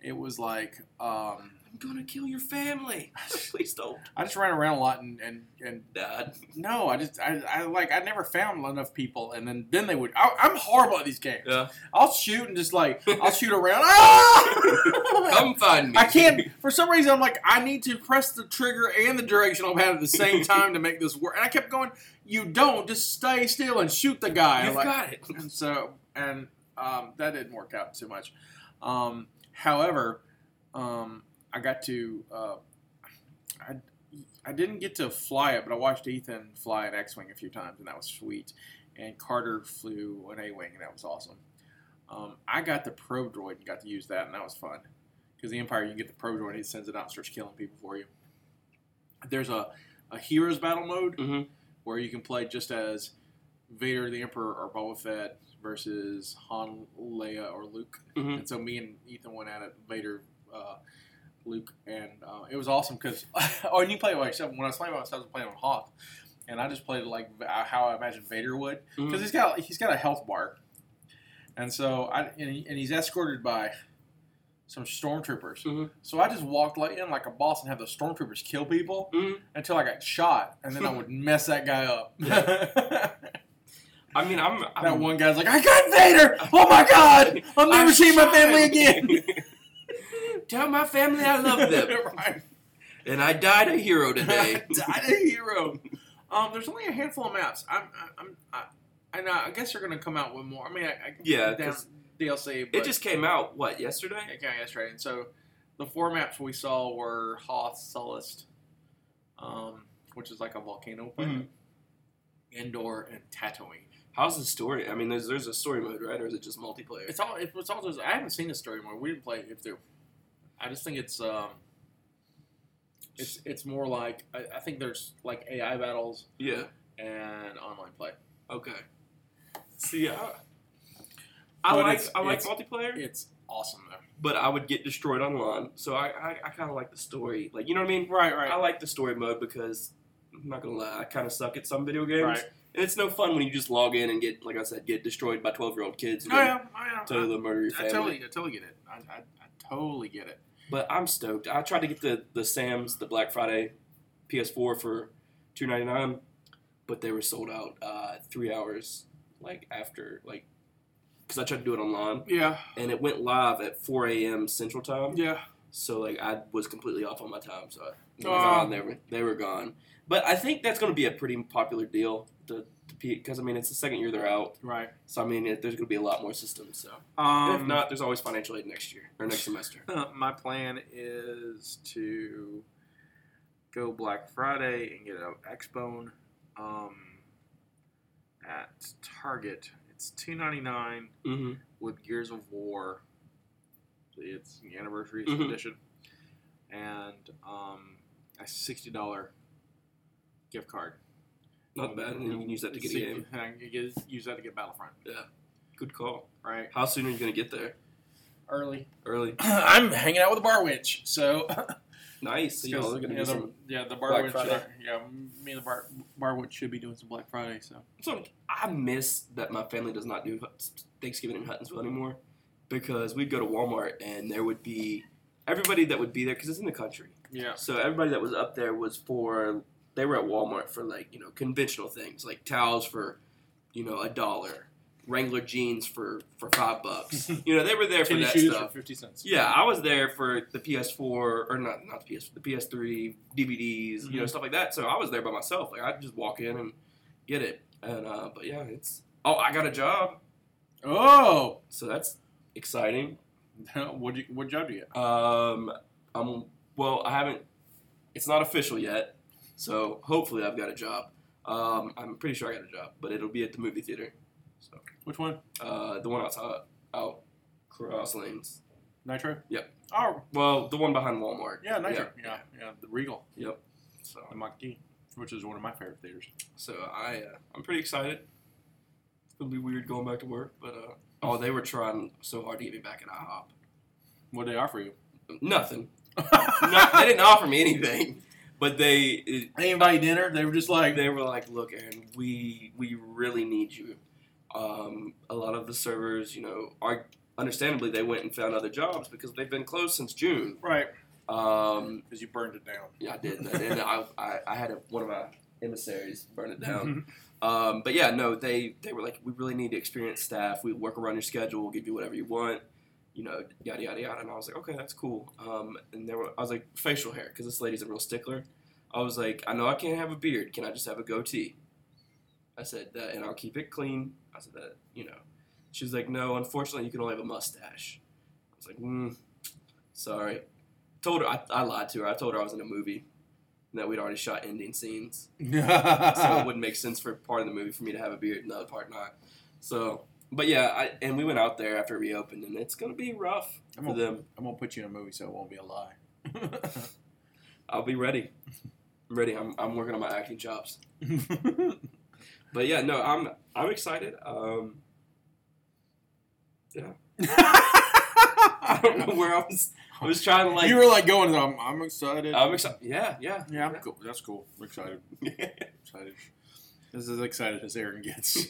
Speaker 3: it was like um,
Speaker 4: I'm gonna kill your family. Please don't,
Speaker 3: I just ran around a lot and and, and
Speaker 4: Dad.
Speaker 3: no, I just I, I like I never found enough people, and then then they would. I, I'm horrible at these games.
Speaker 4: Yeah,
Speaker 3: I'll shoot and just like I'll shoot around. Ah!
Speaker 4: come find me.
Speaker 3: I can't. For some reason, I'm like, I need to press the trigger and the directional pad at the same time to make this work. And I kept going, you don't. Just stay still and shoot the guy.
Speaker 4: You've
Speaker 3: like,
Speaker 4: got it.
Speaker 3: And so, and um, that didn't work out too much. Um, however, um, I got to. Uh, I I didn't get to fly it, but I watched Ethan fly an X-wing a few times, and that was sweet. And Carter flew an A-wing, and that was awesome. Um, I got the Probe Droid and got to use that, and that was fun. Because the Empire, you can get the Probe Droid, and he sends it out and starts killing people for you. There's a, a Heroes Battle mode
Speaker 4: hmm
Speaker 3: where you can play just as Vader, the Emperor, or Boba Fett versus Han, Leia, or Luke.
Speaker 4: Mhm.
Speaker 3: And so me and Ethan went at it, Vader, uh, Luke, and uh, it was awesome because oh, and you play like when I was playing by myself, I was playing on Hoth, and I just played like uh, how I imagine Vader would because
Speaker 4: Mhm.
Speaker 3: he's got he's got a health bar, and so I and, he, and he's escorted by some stormtroopers.
Speaker 4: Mhm.
Speaker 3: So I just walked like in like a boss and have the stormtroopers kill people
Speaker 4: Mhm.
Speaker 3: until I got shot, and then I would mess that guy up.
Speaker 4: I mean, I'm,
Speaker 3: that
Speaker 4: I'm
Speaker 3: one guy's like, "I got Vader! Oh my God! I'll never see my family again."
Speaker 4: Tell my family I love them,
Speaker 3: right.
Speaker 4: and I died a hero today.
Speaker 3: Died a hero. Um, there's only a handful of maps. I'm, I'm, I, I, know, I guess they're gonna come out with more. I mean, I, I
Speaker 4: Yeah,
Speaker 3: down DLC. But
Speaker 4: It just came out what yesterday?
Speaker 3: yeah, that's right. And so the four maps we saw were Hoth, Sullust, um, which is like a volcano planet, Endor, and Tatooine.
Speaker 4: How's the story? I mean, there's there's a story mode, right, or is it just multiplayer?
Speaker 3: It's all. It's all just. I haven't seen the story mode. We didn't play if there. I just think it's. um It's it's more like I, I think there's like AI battles
Speaker 4: yeah.
Speaker 3: and online play.
Speaker 4: Okay. See, I, I
Speaker 3: But
Speaker 4: like
Speaker 3: it's-
Speaker 4: I like
Speaker 3: it's-
Speaker 4: multiplayer,
Speaker 3: It's awesome though.
Speaker 4: but I would get destroyed online. So I I, I kind of like the story. Like you know what I mean?
Speaker 3: Right, right,
Speaker 4: I like the story mode because I'm not gonna lie, I kind of suck at some video games,
Speaker 3: right.
Speaker 4: And it's no fun when you just log in and get like I said, get destroyed by 12 year old kids and
Speaker 3: Oh yeah, I, I,
Speaker 4: totally murder your family.
Speaker 3: I, totally, I totally get it. I, I, I totally get it.
Speaker 4: But I'm stoked. I tried to get the the Sam's the Black Friday PS4 for 2.99, but they were sold out uh, three hours like after like because I tried to do it online
Speaker 3: Yeah,
Speaker 4: and it went live at 4 a.m. Central Time.
Speaker 3: yeah.
Speaker 4: So like I was completely off on my time, so I,
Speaker 3: Oh.
Speaker 4: gone, they were they were gone. But I think that's going to be a pretty popular deal. The because I mean it's the second year they're out,
Speaker 3: Right.
Speaker 4: so I mean it, there's going to be a lot more systems. So
Speaker 3: Um,
Speaker 4: if not, there's always financial aid next year or next semester.
Speaker 3: my plan is to go Black Friday and get an Xbone um, at Target. It's two ninety nine
Speaker 4: Mm-hmm.
Speaker 3: with Gears of War. It's the anniversary
Speaker 4: Mhm.
Speaker 3: edition, and um, a sixty dollar gift card.
Speaker 4: Not bad, and you can use that to get a game.
Speaker 3: and I can get- use that to get Battlefront. Yeah.
Speaker 4: Good call.
Speaker 3: Right.
Speaker 4: How soon are you going to get there?
Speaker 3: Early.
Speaker 4: Early.
Speaker 3: I'm hanging out with the Bar Witch, so
Speaker 4: Nice. So y'all are going to
Speaker 3: yeah,
Speaker 4: do
Speaker 3: the,
Speaker 4: some.
Speaker 3: yeah, the Bar
Speaker 4: Black
Speaker 3: Witch.
Speaker 4: Friday.
Speaker 3: uh, yeah, me and the Bar Bar Witch should be doing some Black Friday. So
Speaker 4: So I miss that my family does not do Thanksgiving in Huntsville anymore because we'd go to Walmart and there would be everybody that would be there because it's in the country.
Speaker 3: Yeah,
Speaker 4: So everybody that was up there was for they were at Walmart for like you know conventional things like towels for you know a dollar, Wrangler jeans for for five bucks. you know they were there for
Speaker 3: tennis
Speaker 4: that stuff.
Speaker 3: for fifty cents.
Speaker 4: Yeah, I was there for the PS4 or not not the PS the PS3 DVDs, you know
Speaker 3: Mhm.
Speaker 4: stuff like that. So I was there by myself. Like I'd just walk in and get it. And uh, but yeah, it's oh I got a job,
Speaker 3: Oh,
Speaker 4: so that's exciting.
Speaker 3: what you what job do you get?
Speaker 4: Um, I'm well. I haven't. It's not official yet, so hopefully I've got a job. Um, I'm pretty sure I got a job, but it'll be at the movie theater. So
Speaker 3: Which one?
Speaker 4: uh, the one outside out cross lanes.
Speaker 3: Nitro.
Speaker 4: Yep.
Speaker 3: Oh,
Speaker 4: Well, the one behind Walmart.
Speaker 3: yeah, Nitro. Yeah, yeah, the Regal,
Speaker 4: Yep. So
Speaker 3: the Mach-D, which is one of my favorite theaters.
Speaker 4: so I uh, I'm pretty excited. It's gonna be weird going back to work, but uh, oh, they were trying so hard to get me back at IHOP.
Speaker 3: What do they offer you?
Speaker 4: Nothing. Not, they didn't offer me anything, but they it,
Speaker 3: They invite dinner. They were just like,
Speaker 4: they were like, "Look, Aaron, we we really need you." Um, a lot of the servers, you know, are understandably they went and found other jobs because they've been closed since June,
Speaker 3: right.
Speaker 4: Um,
Speaker 3: Because you burned it down.
Speaker 4: yeah, I did, and I, I, I had a, one of my emissaries burn it down. Um, but yeah, no, they they were like, we really need the experienced staff. We work around your schedule. We'll give you whatever you want. You know, yada yada yada. And I was like, okay, that's cool. Um, and there were, I was like, facial hair, because this lady's a real stickler. I was like, I know I can't have a beard. Can I just have a goatee? I said that, and I'll keep it clean. I said that, you know. She was like, no, unfortunately, you can only have a mustache. I was like, mm, sorry. Told her I, I lied to her. I told her I was in a movie and that we'd already shot ending scenes so it wouldn't make sense for part of the movie for me to have a beard and the other part not. So, but yeah, I, and we went out there after it reopened, and it's gonna be rough
Speaker 3: I'm
Speaker 4: for
Speaker 3: gonna,
Speaker 4: them.
Speaker 3: I'm gonna put you in a movie so it won't be a lie.
Speaker 4: I'll be ready. I'm ready. I'm, I'm working on my acting chops. But yeah, no, I'm I'm excited. Um, yeah, I don't know where I was. I was trying to like.
Speaker 3: you were like going. I'm, I'm excited.
Speaker 4: I'm excited. Yeah, yeah,
Speaker 3: yeah, I'm cool. That's cool. We're excited. excited. This is as excited as Aaron gets.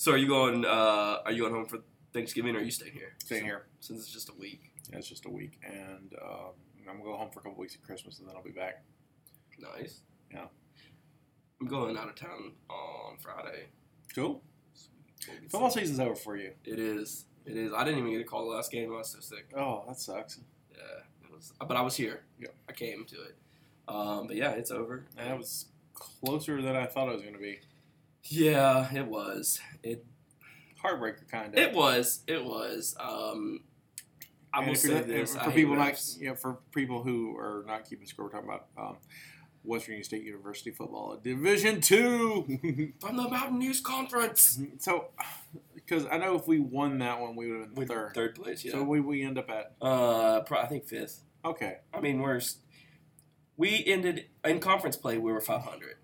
Speaker 4: So, are you going? Uh, are you going home for Thanksgiving, or are you staying here?
Speaker 3: Staying here.
Speaker 4: Since it's just a week.
Speaker 3: Yeah, it's just a week, and um, I'm gonna go home for a couple weeks at Christmas, and then I'll be back.
Speaker 4: Nice.
Speaker 3: Yeah.
Speaker 4: I'm going out of town on Friday.
Speaker 3: Cool.
Speaker 4: We'll
Speaker 3: Football season's over for you.
Speaker 4: It is. It is. I didn't even get a call the last game. I was so sick.
Speaker 3: Oh, that sucks.
Speaker 4: Yeah. It was. But I was here.
Speaker 3: Yeah.
Speaker 4: I came to it. Um, but yeah, it's over.
Speaker 3: That was closer than I thought it was gonna be.
Speaker 4: Yeah, it was. It
Speaker 3: Heartbreaker, kind of.
Speaker 4: it was. It was. Um, I will say this.
Speaker 3: For people not,
Speaker 4: refs.
Speaker 3: you know, for people who are not keeping score, we're talking about um, Western State University football, Division Two.
Speaker 4: from the Mountain East Conference.
Speaker 3: so, because I know if we won that one, we would have been third.
Speaker 4: Third place. Yeah.
Speaker 3: So we we end up at
Speaker 4: uh, I think fifth.
Speaker 3: okay.
Speaker 4: I mean, we're we ended in conference play. We were 500.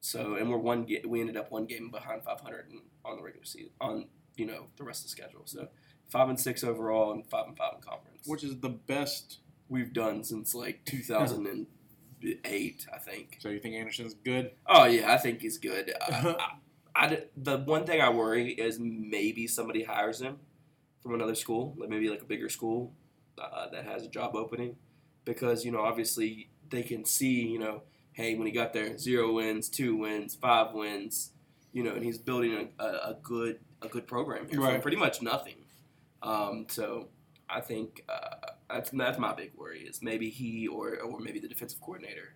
Speaker 4: So and we're one. Ga- we ended up one game behind 500 in, on the regular season. On you know the rest of the schedule. So five and six overall, and five and five in conference.
Speaker 3: Which is the best.
Speaker 4: we've done since like 2008, I think.
Speaker 3: So you think Anderson's good?
Speaker 4: Oh yeah, I think he's good. I, I, I- the one thing I worry is maybe somebody hires him from another school, like maybe like a bigger school uh, that has a job opening, because you know obviously they can see you know hey when he got there zero wins, two wins, five wins, you know, and he's building a, a, a good a good program here
Speaker 3: Right.
Speaker 4: from pretty much nothing. Um, so I think uh, that's that's my big worry is maybe he or or maybe the defensive coordinator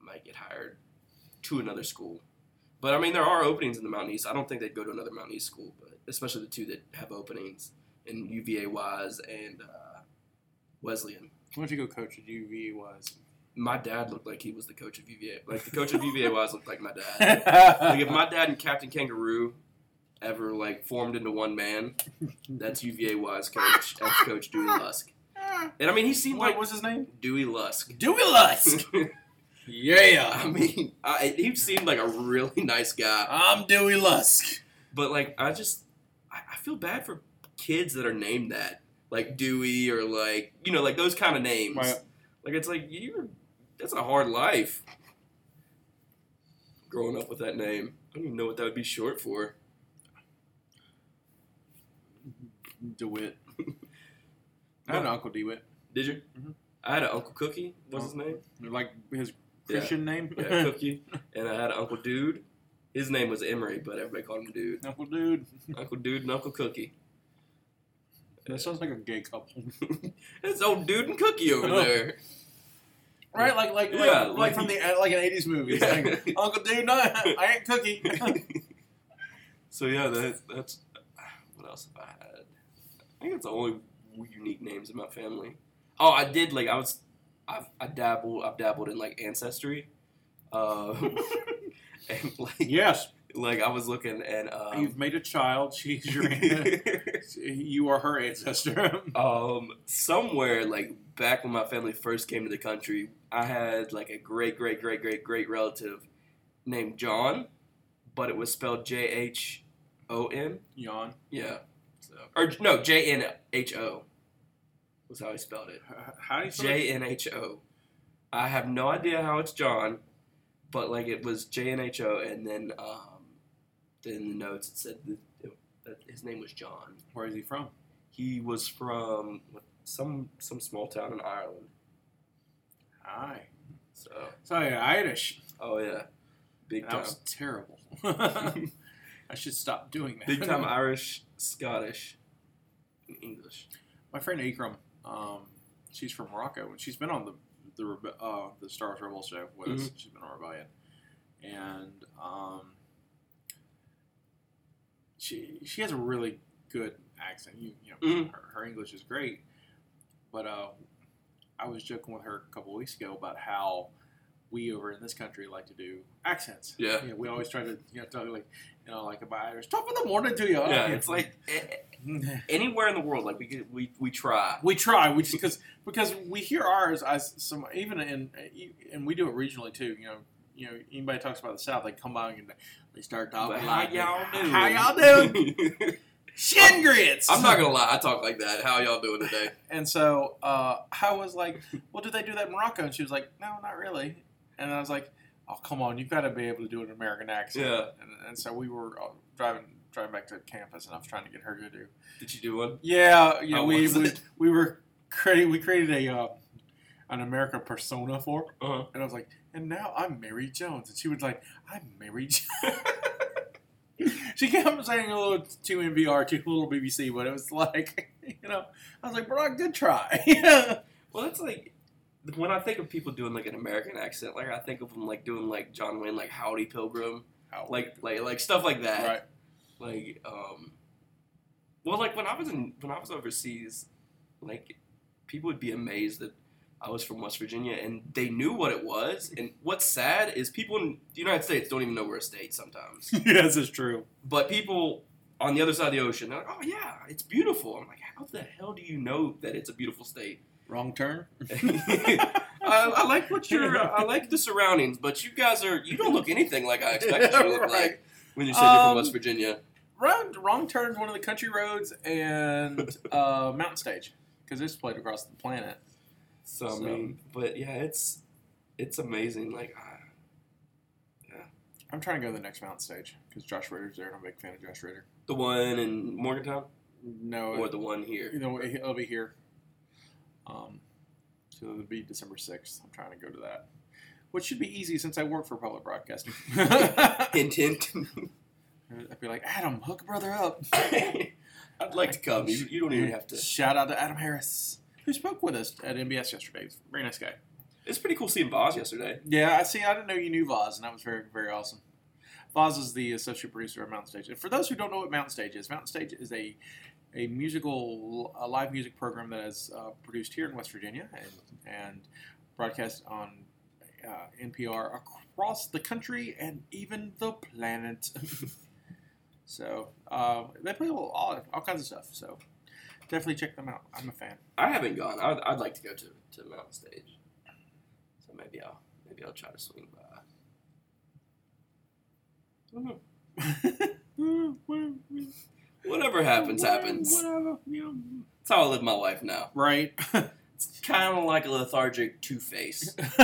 Speaker 4: might get hired to another school. But I mean, there are openings in the Mountain East. I don't think they'd go to another Mountain East school, but especially the two that have openings in UVA Wise and uh, Wesleyan.
Speaker 3: Why don't you go coach at UVA Wise?
Speaker 4: My dad looked like he was the coach of UVA. Like the coach of UVA Wise looked like my dad. Like if my dad and Captain Kangaroo ever like formed into one man, that's UVA Wise coach, ex coach Dewey Lusk. And I mean, he seemed
Speaker 3: what
Speaker 4: like
Speaker 3: was his name?
Speaker 4: Dewey Lusk.
Speaker 3: Dewey Lusk. yeah.
Speaker 4: I mean, I, he seemed like a really nice guy.
Speaker 3: I'm Dewey Lusk.
Speaker 4: But like, I just I, I feel bad for kids that are named that, like Dewey or like you know like those kind of names.
Speaker 3: Right.
Speaker 4: Like it's like you're that's a hard life. Growing up with that name, I don't even know what that would be short for.
Speaker 3: DeWitt. I had an Uncle DeWitt.
Speaker 4: Did you?
Speaker 3: Mhm.
Speaker 4: I had an Uncle Cookie. What's his name?
Speaker 3: Like his
Speaker 4: Yeah.
Speaker 3: Christian name?
Speaker 4: Yeah, Cookie. And I had an Uncle Dude. His name was Emery, but everybody called him Dude.
Speaker 3: Uncle Dude.
Speaker 4: Uncle Dude and Uncle Cookie.
Speaker 3: That sounds like a gay couple.
Speaker 4: It's old Dude and Cookie over there.
Speaker 3: Right, like like
Speaker 4: Yeah,
Speaker 3: like,
Speaker 4: like-
Speaker 3: like from the like an '80s movie.
Speaker 4: Yeah.
Speaker 3: like, Uncle Dude, no, I ain't Cookie.
Speaker 4: so yeah, that's that's what else have I had? I think that's the only unique names in my family. Oh, I did like I was, I've I dabbled I've dabbled in like ancestry, um, and like
Speaker 3: yes,
Speaker 4: like I was looking and um,
Speaker 3: you've made a child. She's your. you are her ancestor.
Speaker 4: um somewhere like back when my family first came to the country, I had like a great great great great great relative named John, but it was spelled J H O N.
Speaker 3: Yawn.
Speaker 4: Yeah. So, or no, J N H O was how he spelled it.
Speaker 3: How do you spell it?
Speaker 4: J N H O. I have no idea how it's John, but like it was J N H O, and then um, in the notes it said that, that his name was John.
Speaker 3: Where is he from?
Speaker 4: He was from what, some some small town in Ireland.
Speaker 3: Aye.
Speaker 4: So,
Speaker 3: So yeah, Irish.
Speaker 4: oh yeah, big
Speaker 3: That
Speaker 4: time,
Speaker 3: was terrible. I should stop doing that.
Speaker 4: big time Irish, Scottish, and English.
Speaker 3: My friend Akram, um, she's from Morocco, and she's been on the the Rebe- uh, the Star Wars Rebel show with us.
Speaker 4: Mm-hmm.
Speaker 3: She's been on Rebellion, and um, she she has a really good accent. You you know,
Speaker 4: Mhm.
Speaker 3: her, her English is great, but uh, I was joking with her a couple of weeks ago about how we over in this country like to do accents.
Speaker 4: Yeah.
Speaker 3: You know, we always try to you know talk like you know like about Irish. Top of the morning to you.
Speaker 4: Yeah, it's like eh, eh, anywhere in the world, like we could, we we try.
Speaker 3: We try, we just because because we hear ours as some even in and we do it regionally too. You know, you know anybody talks about the South, they come by and they start talking
Speaker 4: But
Speaker 3: like
Speaker 4: how y'all doing?
Speaker 3: How y'all doing? Shin grits.
Speaker 4: I'm not gonna lie, I talk like that. How y'all doing today?
Speaker 3: And so uh, I was like, "Well, did they do that in Morocco?" And she was like, "No, not really." And I was like, "Oh, come on, you've got to be able to do an American accent."
Speaker 4: Yeah.
Speaker 3: And, and so we were uh, driving driving back to campus, and I was trying to get her to do
Speaker 4: Did you do one?
Speaker 3: Yeah, yeah.
Speaker 4: How
Speaker 3: we,
Speaker 4: was
Speaker 3: we
Speaker 4: it?
Speaker 3: we were creating we created a uh, an American persona for, her,
Speaker 4: Uh-huh.
Speaker 3: and I was like, and now I'm Mary Jones, and she was like, I'm Mary. Jones. she kept saying a little too NVR, to a little BBC, but it was like, you know, I was like, bro, good try.
Speaker 4: Well, that's like when I think of people doing like an American accent, like I think of them like doing like John Wayne, like Howdy Pilgrim, like like like stuff like that.
Speaker 3: right,
Speaker 4: Like, um, well, like when I was in when I was overseas, like people would be amazed that I was from West Virginia and they knew what it was. And what's sad is people in the United States don't even know we're a state sometimes.
Speaker 3: yes, it's true.
Speaker 4: But people on the other side of the ocean, they're like, "Oh yeah, it's beautiful." I'm like, "How the hell do you know that it's a beautiful state?"
Speaker 3: Wrong turn.
Speaker 4: I, I like what you're. I like the surroundings, but you guys are. You don't look anything like I expected you to look
Speaker 3: Right.
Speaker 4: like when you said you're
Speaker 3: Um,
Speaker 4: from West Virginia.
Speaker 3: Wrong, wrong turn one of the country roads and uh, mountain stage because it's played across the planet.
Speaker 4: So, I mean, but yeah, it's it's amazing. Like, I,
Speaker 3: I'm trying to go to the next mountain stage because Josh Ritter's there, and I'm a big fan of Josh Ritter.
Speaker 4: the one in Morgantown
Speaker 3: No,
Speaker 4: or the one here.
Speaker 3: you know, it'll be here. Um, so it'll be December 6th. I'm trying to go to that, which should be easy since I work for public broadcasting.
Speaker 4: Hint, hint.
Speaker 3: I'd be like, Adam, hook a brother up.
Speaker 4: I'd like to come. You, you don't even have to.
Speaker 3: Shout out to Adam Harris, who spoke with us at MBS yesterday. Very nice guy.
Speaker 4: It's pretty cool seeing Boz yesterday.
Speaker 3: Yeah, I see. I didn't know you knew Voz, and that was very, very awesome. Voz is the associate producer of Mountain Stage. And for those who don't know what Mountain Stage is, Mountain Stage is a a musical, a live music program that is uh, produced here in West Virginia and and broadcast on uh, NPR across the country and even the planet. so uh, they play all, all all kinds of stuff. So definitely check them out. I'm a fan.
Speaker 4: I haven't gone. I'd, I'd like to go to to Mountain Stage. So maybe I'll maybe I'll try to swing by. I don't know. Whatever happens, happens.
Speaker 3: Whatever.
Speaker 4: That's how I live my life now.
Speaker 3: Right.
Speaker 4: It's kind of like a lethargic Two Face.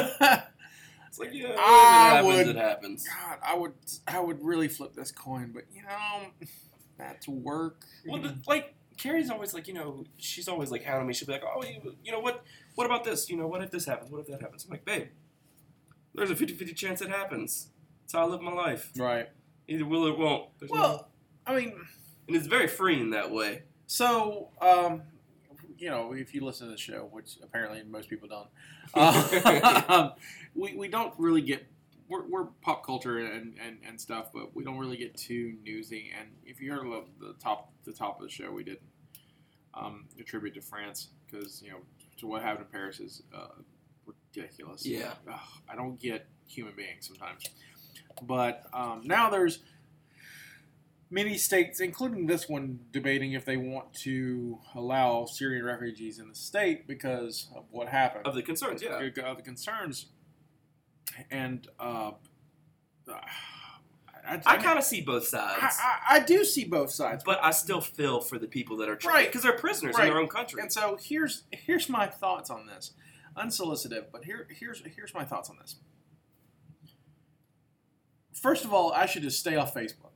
Speaker 4: It's like yeah, whatever
Speaker 3: I
Speaker 4: happens,
Speaker 3: would-
Speaker 4: it happens.
Speaker 3: God, I would, I would really flip this coin, but you know, that's work.
Speaker 4: Well, the, like Carrie's always like, you know, she's always like hounding me. She'll be like, oh, you, you know what? What about this? You know, what if this happens? What if that happens? I'm like, babe, there's a 50-50 chance it happens. That's how I live my life.
Speaker 3: right.
Speaker 4: Either will or won't. There's no-
Speaker 3: Well, I mean,
Speaker 4: and it's very freeing that way.
Speaker 3: so um, you know, if you listen to the show, which apparently most people don't, uh, we we don't really get. We're, we're pop culture and, and, and stuff, but we don't really get too newsy. And if you heard the, the top the top of the show, we did um, a tribute to France because you know to what happened in Paris is uh, ridiculous.
Speaker 4: Yeah.
Speaker 3: Ugh, I don't get human beings sometimes. But um, now there's many states, including this one, debating if they want to allow Syrian refugees in the state because of what happened
Speaker 4: Of the concerns, yeah.
Speaker 3: of the concerns. And uh, I,
Speaker 4: I kind of see both sides.
Speaker 3: I, I, I do see both sides,
Speaker 4: but I still feel for the people that are trying
Speaker 3: Right.
Speaker 4: because they're prisoners
Speaker 3: Right.
Speaker 4: in their own country.
Speaker 3: And so here's here's my thoughts on this, unsolicited. But here here's here's my thoughts on this. First of all, I should just stay off Facebook.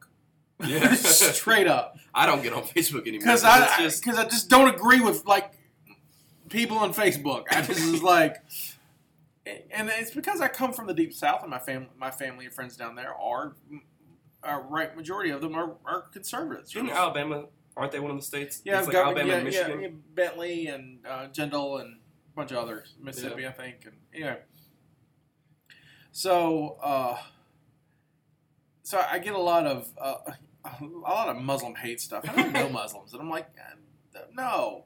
Speaker 4: Yeah.
Speaker 3: straight up,
Speaker 4: I don't get on Facebook anymore
Speaker 3: because I
Speaker 4: just
Speaker 3: because I just don't agree with like people on Facebook. I just is like and it's because I come from the deep south, and my family, my family and friends down there are, a right majority of them are, are conservatives.
Speaker 4: Isn't Alabama? Aren't they one of the states?
Speaker 3: Yeah,
Speaker 4: it's like
Speaker 3: government-
Speaker 4: Alabama
Speaker 3: yeah,
Speaker 4: and Michigan.
Speaker 3: yeah, yeah, Bentley and uh, Jindal and a bunch of others, Mississippi, I think. And anyway, so uh, so I get a lot of uh, a lot of Muslim hate stuff. I don't know Muslims, and I'm like, uh, no.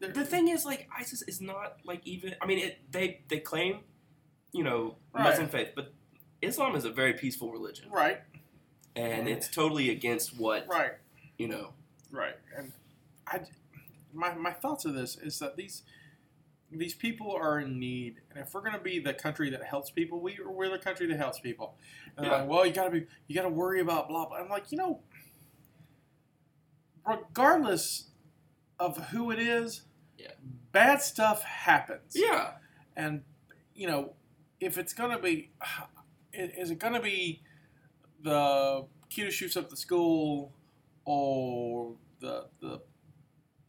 Speaker 4: The thing is, like ISIS is not like even. I mean, it they they claim, you know,
Speaker 3: Right.
Speaker 4: Muslim faith, but Islam is a very peaceful religion,
Speaker 3: right,
Speaker 4: and it's totally against what
Speaker 3: right,
Speaker 4: you know.
Speaker 3: right, and I, my my thoughts of this is that these. These people are in need, and if we're going to be the country that helps people, we we're the country that helps people. And
Speaker 4: Yeah.
Speaker 3: like, well, you got to be, you got to worry about blah blah. I'm like, you know, regardless of who it is,
Speaker 4: Yeah.
Speaker 3: bad stuff happens.
Speaker 4: Yeah,
Speaker 3: and you know, if it's gonna be, is it gonna be the kid who shoots up the school, or the the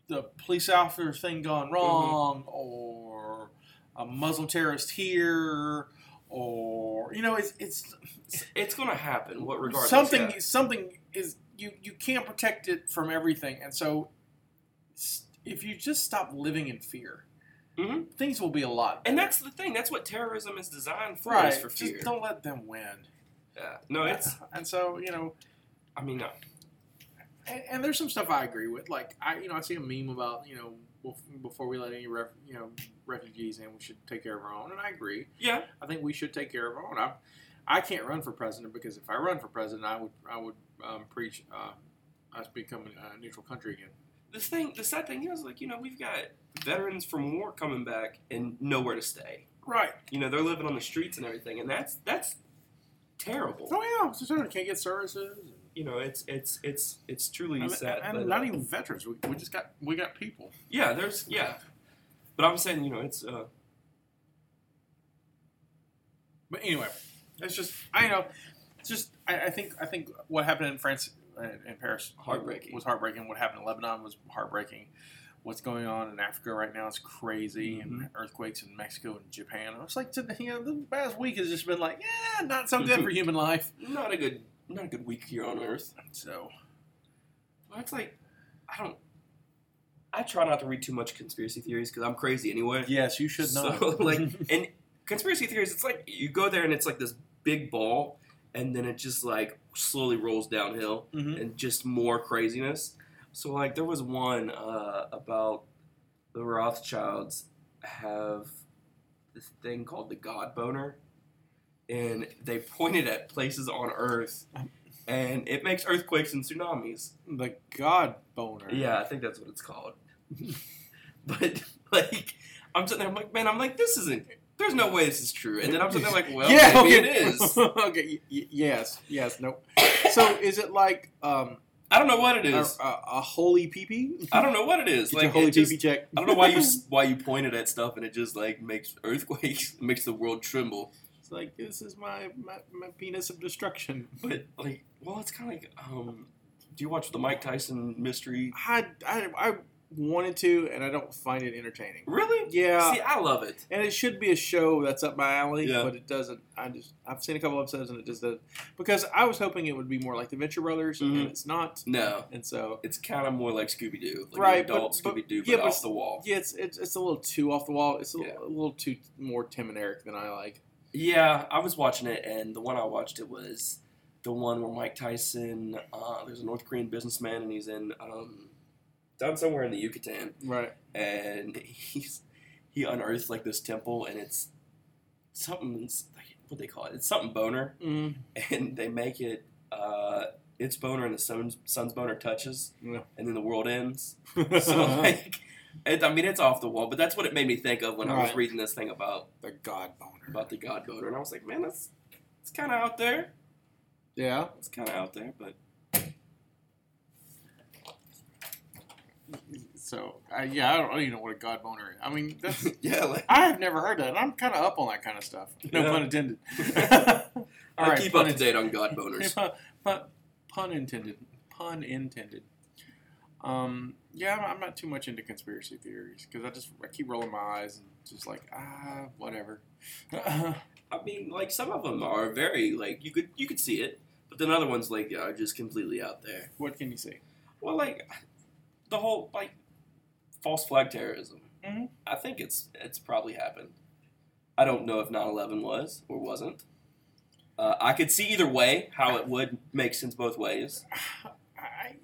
Speaker 3: the police officer thing gone mm-hmm. wrong, or a Muslim terrorist here, or you know, it's it's
Speaker 4: it's, it's gonna happen. What regardless?
Speaker 3: something
Speaker 4: yeah.
Speaker 3: something is you you can't protect it from everything, and so if you just stop living in fear,
Speaker 4: Mhm.
Speaker 3: things will be a lot.
Speaker 4: And that's the thing. That's what terrorism is designed for.
Speaker 3: right.
Speaker 4: Is for fear.
Speaker 3: Just don't let them win.
Speaker 4: yeah. No, it's.
Speaker 3: and so you know,
Speaker 4: I mean, no.
Speaker 3: and, and there's some stuff I agree with. Like I, you know, I see a meme about you know before we let any ref, you know refugees in, we should take care of our own, and I agree.
Speaker 4: Yeah.
Speaker 3: I think we should take care of our own. I, I can't run for president because if I run for president, I would I would um, preach uh, us becoming a neutral country again.
Speaker 4: The thing, the sad thing is, like, you know, we've got veterans from war coming back and nowhere to stay.
Speaker 3: Right.
Speaker 4: You know, they're living on the streets and everything, and that's that's terrible.
Speaker 3: Oh yeah, so they can't get services.
Speaker 4: You know, it's it's it's it's truly
Speaker 3: And,
Speaker 4: sad.
Speaker 3: and
Speaker 4: but,
Speaker 3: not
Speaker 4: uh,
Speaker 3: even veterans. We, we just got we got people.
Speaker 4: Yeah, there's yeah, but I'm saying, you know, it's uh,
Speaker 3: But anyway, it's just I know, it's just I, I think I think what happened in France in Paris
Speaker 4: Heartbreaking.
Speaker 3: was heartbreaking. What happened in Lebanon was heartbreaking. What's going on in Africa right now is crazy, and mm-hmm. earthquakes in Mexico and Japan. I was like, to- you know, the past week has just been like, yeah, not so good for human life.
Speaker 4: not a good not a good week here on Earth.
Speaker 3: So
Speaker 4: Well, it's like I don't. I try not to read too much conspiracy theories because I'm crazy anyway.
Speaker 3: yes, you should
Speaker 4: So,
Speaker 3: know.
Speaker 4: like, and conspiracy theories, it's like you go there and it's like this big ball, and then it just like slowly rolls downhill,
Speaker 3: Mhm.
Speaker 4: and just more craziness. So, like, there was one uh, about the Rothschilds have this thing called the God Boner, and they pointed at places on Earth, and it makes earthquakes and tsunamis.
Speaker 3: the God boner.
Speaker 4: Yeah, I think that's what it's called. but like, I'm sitting there, I'm like, man, I'm like, this isn't. There's no way this is true. And then I'm sitting there like, well,
Speaker 3: yeah,
Speaker 4: maybe
Speaker 3: okay.
Speaker 4: it is.
Speaker 3: okay. y- yes. Yes. Nope. So is it like um,
Speaker 4: I don't know what it
Speaker 3: a, a, a holy peepee?
Speaker 4: I don't know what it is.
Speaker 3: Get
Speaker 4: Like,
Speaker 3: your holy peepee check.
Speaker 4: I don't know why you why you pointed at stuff and it just like makes earthquakes, makes the world tremble.
Speaker 3: It's like this is my, my my penis of destruction.
Speaker 4: But like, well, it's kind of like, um, do you watch the Mike Tyson mystery?
Speaker 3: I, I I wanted to, and I don't find it entertaining.
Speaker 4: Really?
Speaker 3: Yeah.
Speaker 4: See, I love it.
Speaker 3: And it should be a show that's up my alley,
Speaker 4: Yeah.
Speaker 3: but it doesn't. I just I've seen a couple episodes and it just doesn't because I was hoping it would be more like the Venture Brothers,
Speaker 4: Mhm.
Speaker 3: and it's not.
Speaker 4: No,
Speaker 3: And so
Speaker 4: it's kind of more like Scooby Doo, like
Speaker 3: Right,
Speaker 4: an adult
Speaker 3: but- but-
Speaker 4: Scooby Doo,
Speaker 3: yeah,
Speaker 4: but
Speaker 3: but-
Speaker 4: off the wall.
Speaker 3: yeah, it's, it's it's a little too off the wall. It's a,
Speaker 4: Yeah.
Speaker 3: a little too more Tim and Eric than I like.
Speaker 4: Yeah, I was watching it, and the one I watched it was the one where Mike Tyson. Uh, there's a North Korean businessman, and he's in um, down somewhere in the Yucatan,
Speaker 3: Right.
Speaker 4: and he's he unearthed like this temple, and it's something like what they call it. It's something boner,
Speaker 3: Mm.
Speaker 4: and they make it. Uh, its boner and the sun's, sun's boner touches,
Speaker 3: Yeah.
Speaker 4: and then the world ends. So like, it, I mean, it's off the wall, but that's what it made me think of when I was reading this thing about
Speaker 3: the God boner.
Speaker 4: about the God boner, and I was like, man, that's it's kind of out there.
Speaker 3: Yeah.
Speaker 4: It's kind of out there, but
Speaker 3: So I yeah, I don't, I don't even know what a God boner is. I mean, that's
Speaker 4: yeah, like
Speaker 3: I have never heard that. I'm kind of up on that kind of stuff. No
Speaker 4: Yeah.
Speaker 3: pun intended. All
Speaker 4: I
Speaker 3: right,
Speaker 4: keep up to date on God boners.
Speaker 3: Pun, pun, pun intended. Pun intended. Um, yeah, I'm, I'm not too much into conspiracy theories because I just I keep rolling my eyes and just like ah whatever.
Speaker 4: I mean, like some of them are very like you could you could see it, but then other ones like are just completely out there.
Speaker 3: what can you see?
Speaker 4: Well, like the whole like false flag terrorism.
Speaker 3: Mhm.
Speaker 4: I think it's it's probably happened. I don't know if 9/11 was or wasn't. Uh, I could see either way how it would make sense both ways.
Speaker 3: I,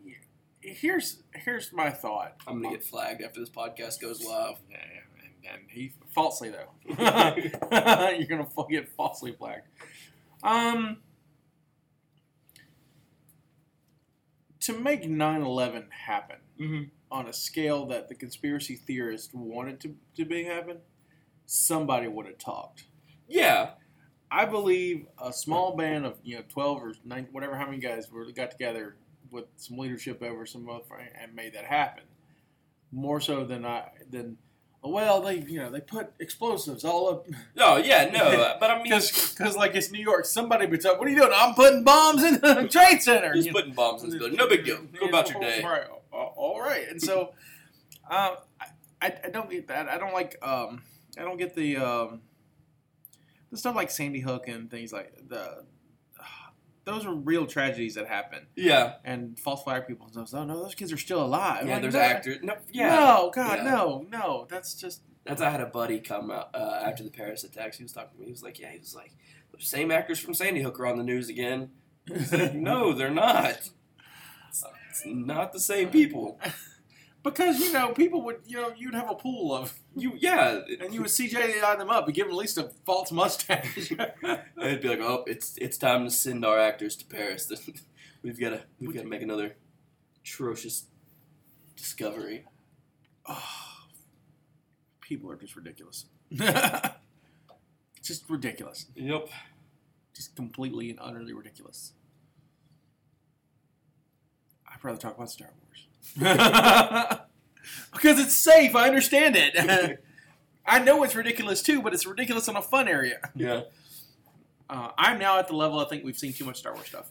Speaker 3: here's here's my thought.
Speaker 4: I'm gonna get flagged after this podcast goes live.
Speaker 3: Yeah, and, and he falsely though. You're gonna get falsely flagged. Um, to make 9/11 happen
Speaker 4: Mm-hmm.
Speaker 3: on a scale that the conspiracy theorists wanted to to be happen, somebody would have talked.
Speaker 4: Yeah,
Speaker 3: I believe a small band of you know 12 or 9, whatever how many guys really got together with some leadership over some other and made that happen. More so than I than well they you know they put explosives all up
Speaker 4: no, yeah, no, but I mean,
Speaker 3: because like it's New York somebody be talking what are you doing I'm putting bombs in the trade center
Speaker 4: just putting bombs in the building. No big deal. Go about your day.
Speaker 3: Right. All- right. And so, uh, I, I don't get that. I don't like. Um, I don't get the um, the stuff like Sandy Hook and things like the. Those are real tragedies that happen,
Speaker 4: Yeah,
Speaker 3: and false flag people. stuff, Oh no, those kids are still alive.
Speaker 4: yeah.
Speaker 3: Like,
Speaker 4: There's actors. No, yeah.
Speaker 3: No, God,
Speaker 4: Yeah.
Speaker 3: no, no. That's just.
Speaker 4: That's I had a buddy come out uh, after the Paris attacks. He was talking to me. He was like, "Yeah." He was like, "The same actors from Sandy Hook are on the news again." Like, no, they're not. It's, not the same people.
Speaker 3: because you know people would you know you'd have a pool of
Speaker 4: You, yeah,
Speaker 3: and you would CGI them up and give them at least a false mustache.
Speaker 4: It'd be like, "Oh, it's it's time to send our actors to Paris. we've got to we've got to make another atrocious discovery."
Speaker 3: Oh, people are just ridiculous. just ridiculous.
Speaker 4: Yep.
Speaker 3: Just completely and utterly ridiculous. I'd rather talk about Star Wars. because it's safe, I understand it. I know it's ridiculous too, but it's ridiculous in a fun area.
Speaker 4: Yeah.
Speaker 3: Uh, I'm now at the level I think we've seen too much Star Wars stuff.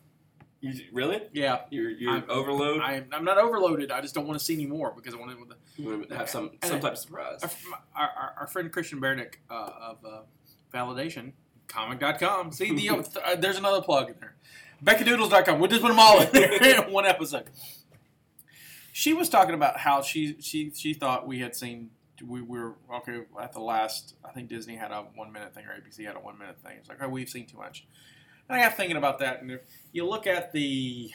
Speaker 4: You, really?
Speaker 3: Yeah.
Speaker 4: You're you're
Speaker 3: I'm-
Speaker 4: overload.
Speaker 3: I'm, I'm not overloaded. I just don't want to see any more because I want to.
Speaker 4: you want to have some some type of surprise.
Speaker 3: Our, our, our friend Christian Bernick uh, of uh, Validation, comic.com. See, the, uh, there's another plug in there. BeccaDoodles.com. We'll just put them all in there in one episode. She was talking about how she she she thought we had seen we were okay at the last. I think Disney had a one minute thing or ABC had a one minute thing. It's like oh we've seen too much. And I got thinking about that, and if you look at the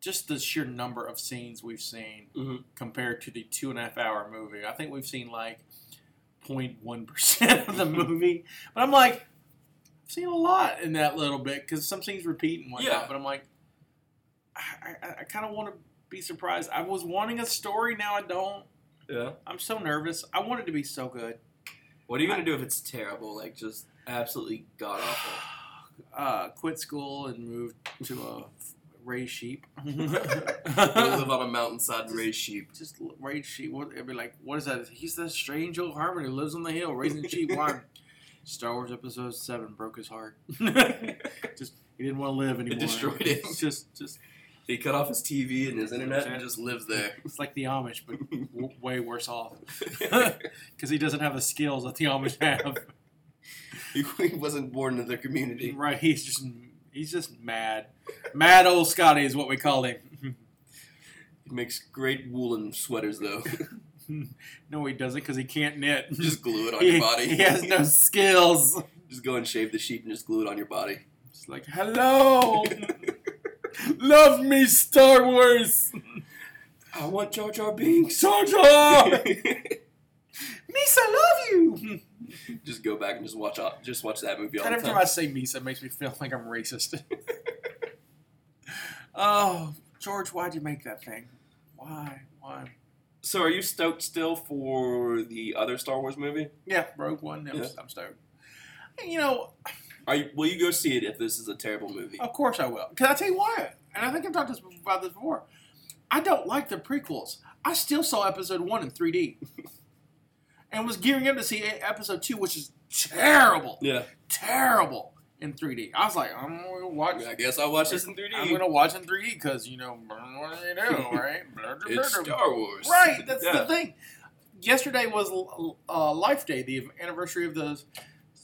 Speaker 3: just the sheer number of scenes we've seen
Speaker 4: Mhm.
Speaker 3: compared to the two and a half hour movie. I think we've seen like 0.1 percent of the movie, but I'm like, seen a lot in that little bit because some things repeat and whatnot.
Speaker 4: Yeah.
Speaker 3: But I'm like, I, I, I kind of want to be surprised. I was wanting a story, now I don't.
Speaker 4: Yeah.
Speaker 3: I'm so nervous. I want it to be so good.
Speaker 4: What are you gonna do if it's terrible? Like just absolutely god awful.
Speaker 3: Uh, quit school and move to a raise sheep.
Speaker 4: Live on a mountainside and raise sheep.
Speaker 3: just raise sheep. What it'd be like? What is that? He's the strange old hermit who lives on the hill raising sheep. Why? Star Wars Episode Seven broke his heart. just he didn't want to live anymore.
Speaker 4: He destroyed him.
Speaker 3: Just, just
Speaker 4: He cut off his TV and his internet and just lives there.
Speaker 3: it's like the Amish, but w- way worse off. Because he doesn't have the skills that the Amish have.
Speaker 4: he, he wasn't born into their community.
Speaker 3: right? He's just he's just mad. Mad old Scotty is what we call him.
Speaker 4: He makes great woolen sweaters though.
Speaker 3: no, he doesn't because he can't knit.
Speaker 4: just glue it on
Speaker 3: he,
Speaker 4: your body.
Speaker 3: he has no skills.
Speaker 4: Just go and shave the sheep and just glue it on your body.
Speaker 3: It's like, hello, love me, Star Wars,
Speaker 4: I want Jar Jar Binks.
Speaker 3: Jar Jar. Misa, love you.
Speaker 4: just go back and just watch. Just watch that movie all
Speaker 3: every
Speaker 4: time
Speaker 3: I say Misa, it makes me feel like I'm racist. oh, George, why'd you make that thing? Why? Why?
Speaker 4: So, are you stoked still for the other Star Wars movie?
Speaker 3: Yeah, Rogue One. I'm,
Speaker 4: Yeah.
Speaker 3: I'm stoked. You know,
Speaker 4: Are you, will you go see it if this is a terrible movie?
Speaker 3: of course I will. Can I tell you why? And I think I've talked this, about this before. I don't like the prequels. I still saw Episode One in 3D, and was gearing up to see Episode Two, which is terrible.
Speaker 4: Yeah.
Speaker 3: terrible. In 3D. I was like, I'm gonna watch.
Speaker 4: I guess I'll watch this in 3D.
Speaker 3: I'm gonna watch in 3D because you know what do you do, right?
Speaker 4: it's Star Wars.
Speaker 3: Right, that's
Speaker 4: Yeah.
Speaker 3: the thing. Yesterday was uh, Life Day, the anniversary of the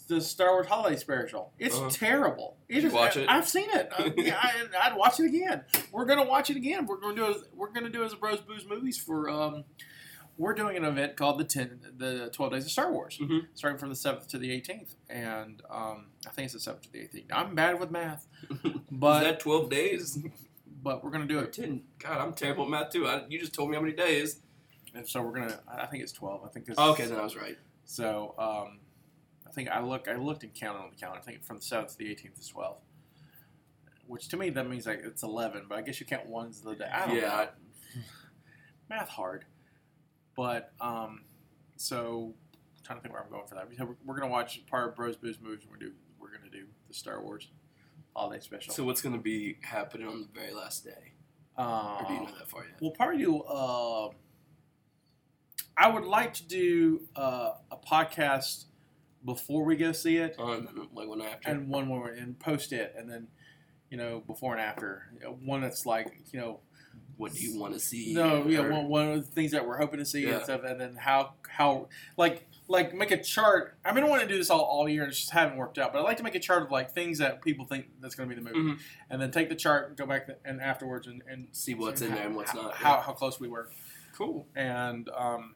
Speaker 3: the Star Wars Holiday Special. It's
Speaker 4: Uh-huh.
Speaker 3: terrible. It
Speaker 4: Did you
Speaker 3: is-
Speaker 4: watch it?
Speaker 3: I've seen it. Uh, yeah, I, I'd watch it again. We're gonna watch it again. We're gonna do it. We're gonna do it as a Bros Booze movies for. Um, we're doing an event called the ten, the Twelve Days of Star Wars,
Speaker 4: Mhm.
Speaker 3: starting from the seventh to the eighteenth, and um, I think it's the seventh to the eighteenth. I'm bad with math, but
Speaker 4: Is that 12 days?
Speaker 3: but we're gonna do it.
Speaker 4: 10? God, I'm terrible at math too. I, you just told me how many days.
Speaker 3: And so we're gonna. I think it's twelve. I think. It's,
Speaker 4: Oh, okay, then I was right.
Speaker 3: So um, I think I look. I looked and counted on the calendar. I think from the seventh to the eighteenth is twelve. Which to me that means like it's eleven, but I guess you count one's the day. I don't
Speaker 4: Yeah.
Speaker 3: know. Math hard, but um, so I'm trying to think where I'm going for that. We're, we're gonna watch part of Bros Booze movies. We're do. We're gonna do the Star Wars holiday special.
Speaker 4: So what's going to be happening on the very last day?
Speaker 3: uh,
Speaker 4: Or do you know that far yet?
Speaker 3: We'll probably do. Uh, I would like to do uh, a podcast before we go see it,
Speaker 4: Oh, and then like one after.
Speaker 3: and one more, and post it, and then you know before and after. You know, one that's like you know,
Speaker 4: what do you want to see?
Speaker 3: no, yeah, one, one of the things that we're hoping to see
Speaker 4: Yeah.
Speaker 3: and stuff, and then how how like like make a chart. I mean, I want to do this all, all year, and it just haven't worked out. But I'd like to make a chart of like things that people think that's going to be the movie,
Speaker 4: Mhm.
Speaker 3: and then take the chart go back th- and afterwards and, and
Speaker 4: See what's in there and what's
Speaker 3: how,
Speaker 4: not,
Speaker 3: How,
Speaker 4: yeah.
Speaker 3: how close we were,
Speaker 4: Cool.
Speaker 3: and um,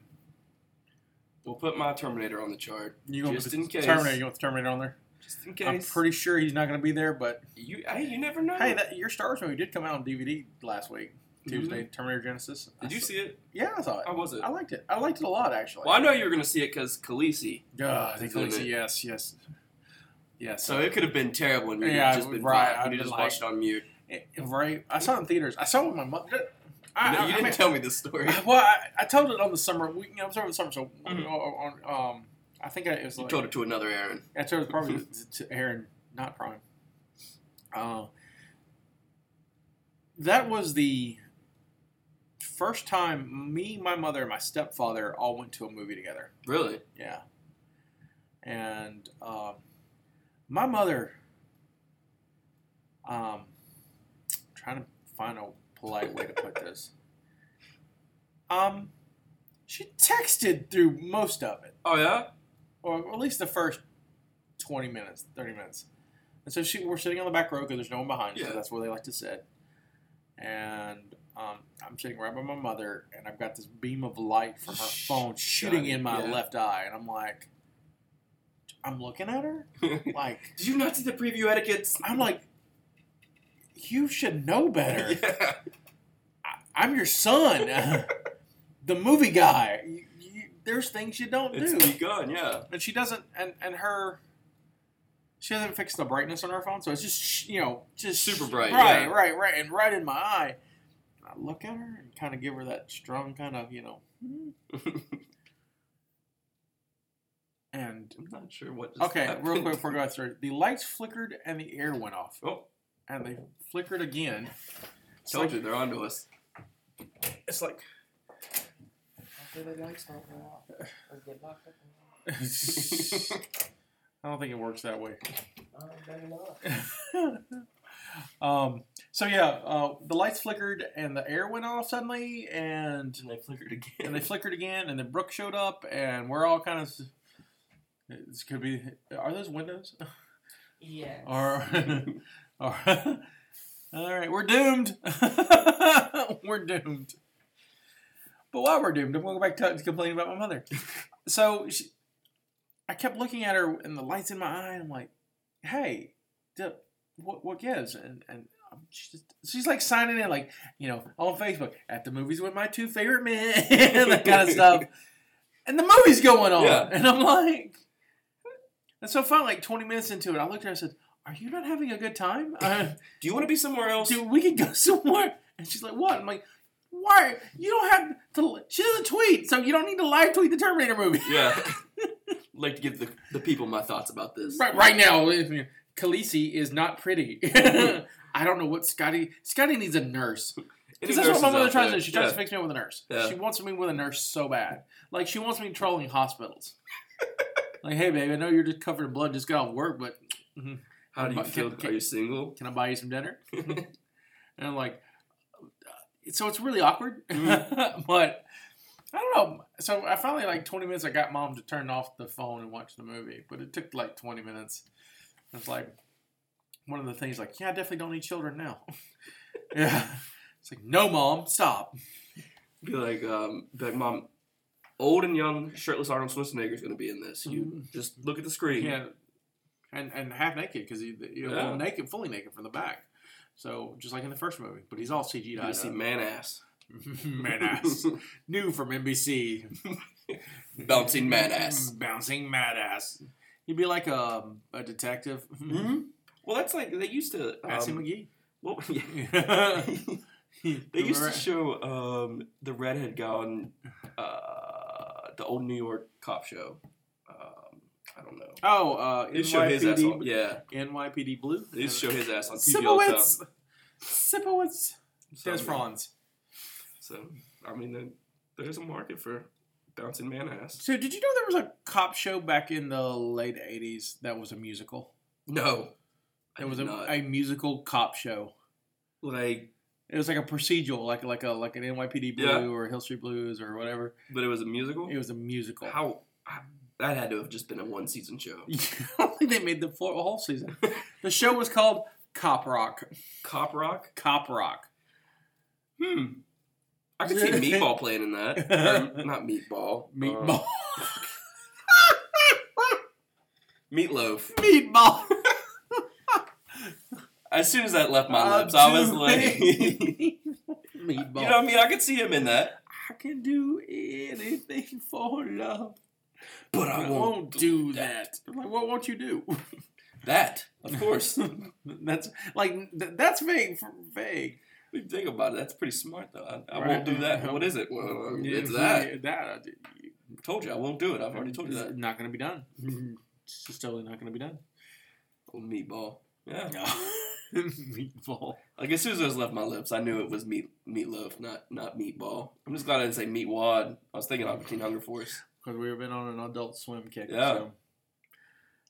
Speaker 4: We'll put my Terminator on the chart.
Speaker 3: You going
Speaker 4: Just in case.
Speaker 3: Terminator? You want the Terminator on there?
Speaker 4: Just in case.
Speaker 3: I'm pretty sure he's not going to be there. But
Speaker 4: You, hey, you never know.
Speaker 3: hey, that your Star Wars movie did come out on DVD last week, Tuesday. Terminator Genisys.
Speaker 4: Did you see it?
Speaker 3: Yeah, I saw it.
Speaker 4: How was it?
Speaker 3: I liked it. I liked it a lot, actually.
Speaker 4: Well, I know you were going to see it because Khaleesi.
Speaker 3: Yeah, I think Khaleesi, yes, yes, Yeah,
Speaker 4: So it could have been terrible and you
Speaker 3: Yeah,
Speaker 4: just been
Speaker 3: right,
Speaker 4: fine.
Speaker 3: I'd
Speaker 4: You
Speaker 3: been
Speaker 4: just
Speaker 3: like-
Speaker 4: watched it on mute.
Speaker 3: Eh, right. I saw it in theaters. I saw it with my mother. I,
Speaker 4: No,
Speaker 3: I-
Speaker 4: you
Speaker 3: I
Speaker 4: didn't
Speaker 3: mean-
Speaker 4: tell me this story.
Speaker 3: Well, I, I told it on the summer. We, you know, I was over the summer, so
Speaker 4: Mhm.
Speaker 3: on, on, um, I think I, it was
Speaker 4: You
Speaker 3: like,
Speaker 4: told it to another Aaron.
Speaker 3: I told it probably to, to Aaron, not Prime. Uh, that was the first time me, my mother, and my stepfather all went to a movie together.
Speaker 4: Really?
Speaker 3: Yeah. And um, my mother, um, trying to find a polite way to put this. Um, she texted through most of it
Speaker 4: Oh, yeah?
Speaker 3: or at least the first 20 minutes, 30 minutes. And so she, we're sitting on the back row because there's no one behind us.
Speaker 4: Yeah.
Speaker 3: That's where they like to sit. And um, I'm sitting right by my mother, and I've got this beam of light from her phone shooting in my
Speaker 4: yeah.
Speaker 3: left eye. And I'm like, I'm looking at her. Like,
Speaker 4: Did you not see the preview etiquettes?
Speaker 3: I'm like, you should know better.
Speaker 4: yeah.
Speaker 3: I'm your son, the movie guy. You, you, there's things you don't
Speaker 4: It's
Speaker 3: do.
Speaker 4: begun, yeah.
Speaker 3: and she doesn't and and her she hasn't fixed the brightness on her phone so it's just you know just
Speaker 4: Super bright,
Speaker 3: right
Speaker 4: yeah.
Speaker 3: right right and right in my eye i look at her and kind of give her that strong kind of you know hmm. and
Speaker 4: I'm not sure what just
Speaker 3: okay
Speaker 4: happened.
Speaker 3: real quick before I go through the lights flickered and the air went off
Speaker 4: Oh,
Speaker 3: and they flickered again it's
Speaker 4: told
Speaker 3: like,
Speaker 4: you, they're onto us.
Speaker 3: it's like I don't think it works that way. um. So yeah, uh, the lights flickered and the air went off suddenly, and
Speaker 4: And they flickered again.
Speaker 3: and they flickered again, and then Brooke showed up, and we're all kind of. This could be. Are those windows?
Speaker 6: Yes.
Speaker 3: Or. or all right, we're doomed. we're doomed. But while we're doomed, I'm going to go back to, to complaining about my mother. So she, I kept looking at her, and the lights in my eye. And I'm like, "Hey, d- what what gives?" And and she's just, she's like signing in, like you know, on Facebook at the movies with my two favorite men, that kind of stuff. And the movie's going on,
Speaker 4: Yeah.
Speaker 3: and I'm like, and so finally, like 20 minutes into it, I looked at her and said, "Are you not having a good time? Uh,
Speaker 4: Do you want to be somewhere else?
Speaker 3: dude, we can go somewhere." And she's like, "What?" I'm like. Why? You don't have to. She doesn't tweet, so you don't need to live tweet the Terminator movie.
Speaker 4: Yeah. Like to give the, the people my thoughts about this.
Speaker 3: Right, right now, Khaleesi is not pretty. I don't know what Scotty. Scotty needs a nurse. Because that's what my mother tries to do. She tries
Speaker 4: Yeah.
Speaker 3: to fix me up with a nurse.
Speaker 4: Yeah.
Speaker 3: She wants me with a nurse so bad. Like she wants me trolling hospitals. like, hey, babe, I know you're just covered in blood, just got off work, but
Speaker 4: How do you
Speaker 3: Can-
Speaker 4: feel?
Speaker 3: can-
Speaker 4: Are you single?
Speaker 3: Can I buy you some dinner? and I'm like, uh, so it's really awkward.
Speaker 4: Mm-hmm.
Speaker 3: but I don't know. So I finally, like 20 minutes, I got mom to turn off the phone and watch the movie. But it took like 20 minutes. It's like one of the things, like, yeah, I definitely don't need children now. yeah. It's like, no, mom, stop.
Speaker 4: Be like, um, be like, mom, old and young shirtless Arnold Schwarzenegger is going to be in this. You
Speaker 3: Mhm.
Speaker 4: just look at the screen.
Speaker 3: Yeah. And, and half naked because he, you know,
Speaker 4: Yeah.
Speaker 3: well, naked, fully naked from the back. So just like in the first movie, but he's all CG'd
Speaker 4: You see man ass,
Speaker 3: man ass. New from NBC.
Speaker 4: bouncing man ass.
Speaker 3: Bouncing mad ass. He'd be like a, a detective.
Speaker 4: hmm Well, that's like they used to.
Speaker 3: Patsy
Speaker 4: Um,
Speaker 3: McGee.
Speaker 4: well, yeah.
Speaker 3: they
Speaker 4: used to show um, the redhead guy on uh, the old New York cop show. Um, I don't know.
Speaker 3: Oh, uh,
Speaker 4: They show his ass on.
Speaker 3: NYPD,
Speaker 4: Yeah,
Speaker 3: NYPD Blue.
Speaker 4: they show his ass on TV all the time.
Speaker 3: Sipowicz. Sipowicz.
Speaker 4: So,
Speaker 3: Des Franz.
Speaker 4: So I mean, there's a market for bouncing man ass.
Speaker 3: So, did you know there was a cop show back in the late '80s that was a musical?
Speaker 4: No,
Speaker 3: It was a, a musical cop show.
Speaker 4: like,
Speaker 3: It was like a procedural, like like a like an NYPD Blue
Speaker 4: Yeah.
Speaker 3: or Hill Street Blues or whatever.
Speaker 4: but it was a musical.
Speaker 3: It was a musical.
Speaker 4: How? how- That had to have just been a one season show.
Speaker 3: I don't think they made the full, whole season. the show was called Cop Rock.
Speaker 4: Cop Rock.
Speaker 3: Cop Rock.
Speaker 4: Hmm. I could see Meatball playing in that. Or, not Meatball.
Speaker 3: Meatball.
Speaker 4: Uh, meatloaf.
Speaker 3: Meatball.
Speaker 4: As soon as that left my
Speaker 3: I'll
Speaker 4: lips, I was like,
Speaker 3: it.
Speaker 4: you know what I mean? I could see him in that.
Speaker 3: I can do anything for love.
Speaker 4: But
Speaker 3: I won't do that. Like, what won't you do?
Speaker 4: That, of course.
Speaker 3: that's like th- that's vague. For, vague.
Speaker 4: When you think about it, that's pretty smart, though. I, I
Speaker 3: Right.
Speaker 4: won't do that. What is it? Well, it's
Speaker 3: Yeah,
Speaker 4: that.
Speaker 3: That
Speaker 4: told you I won't do it. I've already told you that.
Speaker 3: Not going to be done. It's just totally not going to be done.
Speaker 4: Oh, meatball. Yeah.
Speaker 3: Meatball.
Speaker 4: Like as soon as those left my lips, I knew it was meat meatloaf, not not meatball. I'm just glad I didn't say meat wad. I was thinking Aqua Teen Hunger Force.
Speaker 3: Because we've been on an adult swim kick.
Speaker 4: Yeah.
Speaker 3: So.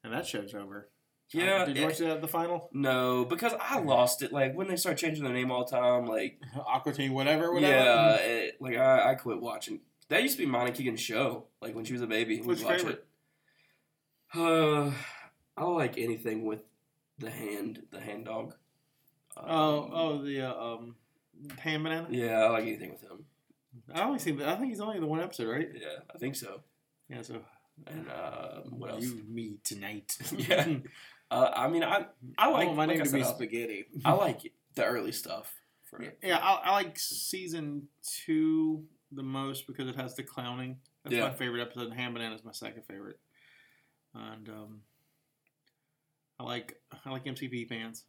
Speaker 3: And that show's over.
Speaker 4: Yeah.
Speaker 3: Did you watch the, the final?
Speaker 4: no, because I lost it. Like when they start changing their name all the time, like
Speaker 3: Aqua Teen, whatever, whatever.
Speaker 4: yeah, it, like I, I quit watching. That used to be Monica Keegan's show. Like when she was a baby, we'd
Speaker 3: What's
Speaker 4: watch
Speaker 3: favorite?
Speaker 4: it. Uh, I like anything with the hand, the hand dog.
Speaker 3: Oh,
Speaker 4: Um,
Speaker 3: oh, the uh, um, Ham Banana.
Speaker 4: Yeah, I like anything with him.
Speaker 3: I only seen. I think he's only in the one episode, right?
Speaker 4: Yeah, I think so.
Speaker 3: Yeah. So
Speaker 4: And uh, what else?
Speaker 3: you, me tonight.
Speaker 4: Yeah. Uh, I mean, I I like
Speaker 3: I my
Speaker 4: like
Speaker 3: name to be spaghetti.
Speaker 4: I like the early stuff. For,
Speaker 3: Yeah, I, I like season two the most because it has the clowning. That's
Speaker 4: Yeah.
Speaker 3: my favorite episode. Ham Banana is my second favorite. And um, I like I like MC Pee Pants.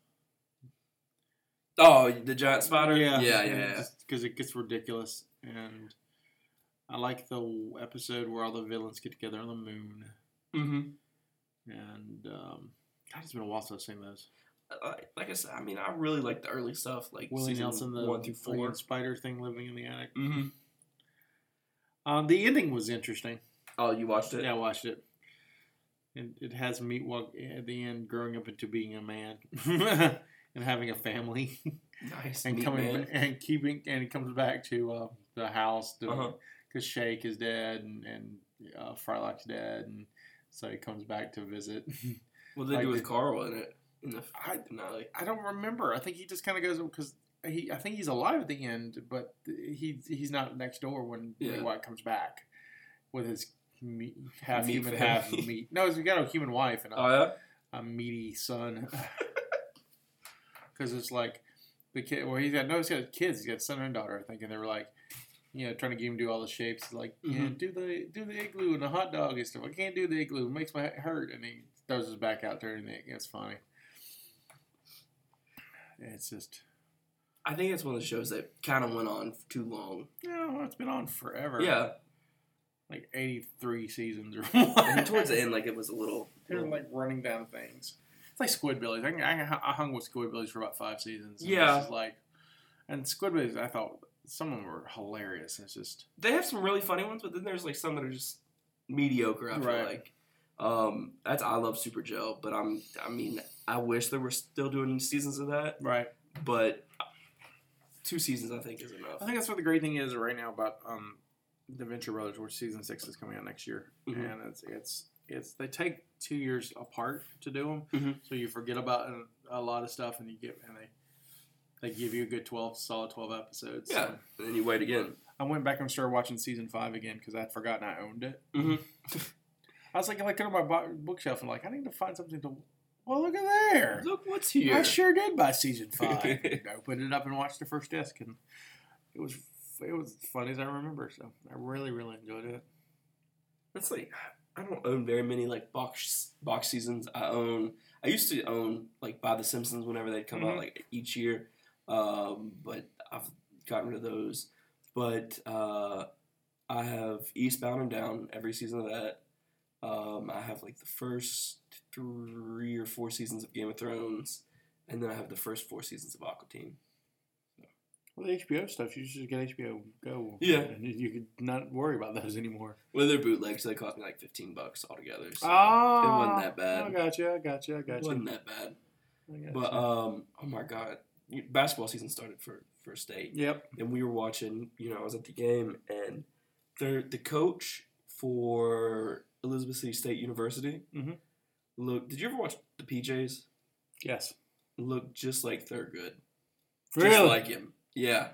Speaker 4: Oh, the giant spider.
Speaker 3: Yeah,
Speaker 4: yeah, yeah. yeah.
Speaker 3: Because it gets ridiculous, and I like the episode where all the villains get together on the moon.
Speaker 4: Mm-hmm.
Speaker 3: And um, God, it's been a while since I've seen those.
Speaker 4: Like, like I said, I mean, I really like the early stuff, like
Speaker 3: Willie Nelson, the
Speaker 4: one through four.
Speaker 3: spider thing living in the attic.
Speaker 4: Mm-hmm.
Speaker 3: Um, the ending was interesting.
Speaker 4: Oh, you watched it?
Speaker 3: Yeah, I watched it. And it has Meatwad at the end growing up into being a man and having a family
Speaker 4: Nice.
Speaker 3: and coming
Speaker 4: man.
Speaker 3: and keeping and he comes back to uh, the house because
Speaker 4: Uh-huh.
Speaker 3: Shake is dead and and uh, Frylock's dead and so he comes back to visit.
Speaker 4: What did they
Speaker 3: like
Speaker 4: do with Carl in it? In the
Speaker 3: I-
Speaker 4: finale.
Speaker 3: I don't remember. I think he just kind of goes because he I think he's alive at the end, but he he's not next door when
Speaker 4: Yeah.
Speaker 3: Meatwad comes back with his meat, half
Speaker 4: Meat
Speaker 3: human,
Speaker 4: family.
Speaker 3: half meat. No, he's got a human wife and a,
Speaker 4: Oh yeah.
Speaker 3: a meaty son. Because it's like the kid. Well, he's got no. He's got kids. He's got a son and daughter. I think, and they were like, you know, trying to get him to do all the shapes. He's like, yeah,
Speaker 4: Mhm.
Speaker 3: do the do the igloo and the hot dog and stuff. I can't do the igloo. It makes my head hurt. And he throws his back out there, and it- it's funny. It's just.
Speaker 4: I think it's one of the shows that kind of went on too long.
Speaker 3: You know, it's been on forever.
Speaker 4: Yeah.
Speaker 3: like eighty three seasons or.
Speaker 4: And towards the end, like it was a little.
Speaker 3: They're like running down things. It's like Squidbillies. I, I, I hung with Squidbillies for about five seasons. and
Speaker 4: Yeah.
Speaker 3: Like, and Squidbillies, I thought some of them were hilarious. It's just
Speaker 4: they have some really funny ones, but then there's like some that are just mediocre. I feel
Speaker 3: Right.
Speaker 4: like um, that's I love Superjail, but I'm I mean I wish there were still doing seasons of that,
Speaker 3: Right.
Speaker 4: but two seasons I think is enough.
Speaker 3: I think that's what the great thing is right now about um, the Venture Brothers, where season six is coming out next year,
Speaker 4: Mhm.
Speaker 3: and it's it's it's they take two years apart to do them,
Speaker 4: Mhm.
Speaker 3: so you forget about a, a lot of stuff, and you get and they they give you a good twelve solid twelve episodes.
Speaker 4: Yeah,
Speaker 3: So
Speaker 4: and then you wait again.
Speaker 3: I went back and started watching season five again because I'd forgotten I owned it.
Speaker 4: Mhm.
Speaker 3: I was like, like, on my bookshelf and like, I need to find something to. Well, look at there.
Speaker 4: Look what's here.
Speaker 3: I sure did buy season five. I opened it up and watched the first disc, and it was it was funny as I remember. So I really really enjoyed it.
Speaker 4: That's like I don't own very many like box box seasons. I own I used to own like buy the Simpsons whenever they'd come out
Speaker 3: Mhm.
Speaker 4: like each year, um, but I've gotten rid of those. But uh, I have Eastbound and Down every season of that. Um, I have like the first three or four seasons of Game of Thrones, and then I have the first four seasons of Aqua Teen.
Speaker 3: Well, the HBO stuff, you should just get HBO Go.
Speaker 4: Yeah.
Speaker 3: and you, could not worry about those anymore.
Speaker 4: Well, they're bootlegs. So they cost me like fifteen bucks altogether. So
Speaker 3: Oh,
Speaker 4: it wasn't that bad.
Speaker 3: I got you. I got you. I got you.
Speaker 4: It wasn't that bad.
Speaker 3: I
Speaker 4: But
Speaker 3: you.
Speaker 4: um, oh my god, basketball season started for for state,
Speaker 3: yep.
Speaker 4: and we were watching. You know, I was at the game, and the the coach for Elizabeth City State University.
Speaker 3: Mhm.
Speaker 4: Look, did you ever watch the PJs?
Speaker 3: Yes.
Speaker 4: Look just like Thurgood, just
Speaker 3: Really?
Speaker 4: like him. Yeah,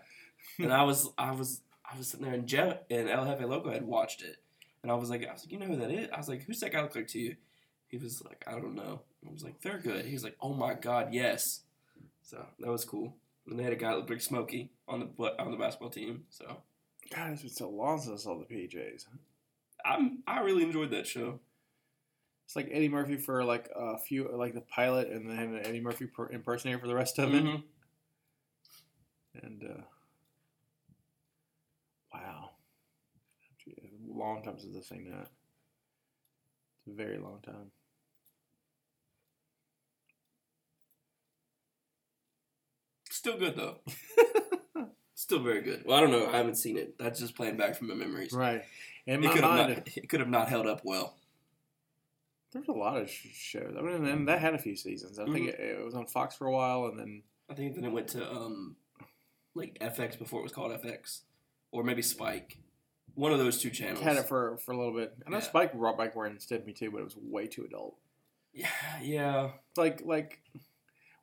Speaker 4: and I was I was I was sitting there, and Jeff and El Jefe Loco had watched it, and I was like, I was like, you know who that is? I was like, who's that guy look like to you? He was like, I don't know. I was like, Thurgood. He was like, oh my god, yes. So that was cool. And they had a guy that looked like Smokey on the on the basketball team. So
Speaker 3: God, it's been so long since I saw the PJs.
Speaker 4: I'm I really enjoyed that show.
Speaker 3: It's like Eddie Murphy for like a few, like the pilot, and then Eddie Murphy per- impersonator for the rest of it.
Speaker 4: Mhm.
Speaker 3: And uh, wow, long time since I've seen that. It's a very long time.
Speaker 4: Still good though. Still very good. Well, I don't know. I haven't seen it. That's just playing back from my memories.
Speaker 3: Right. In
Speaker 4: It could have
Speaker 3: mind,
Speaker 4: not. It could have not held up well.
Speaker 3: there's a lot of shows. I mean, and that had a few seasons. I think it, it was on Fox for a while, and then
Speaker 4: I think then it went to um, like FX before it was called FX, or maybe Spike. One of those two channels.
Speaker 3: had it for for a little bit. I know
Speaker 4: Yeah.
Speaker 3: Spike brought back where instead me too, but it was way too adult.
Speaker 4: Yeah, yeah.
Speaker 3: like like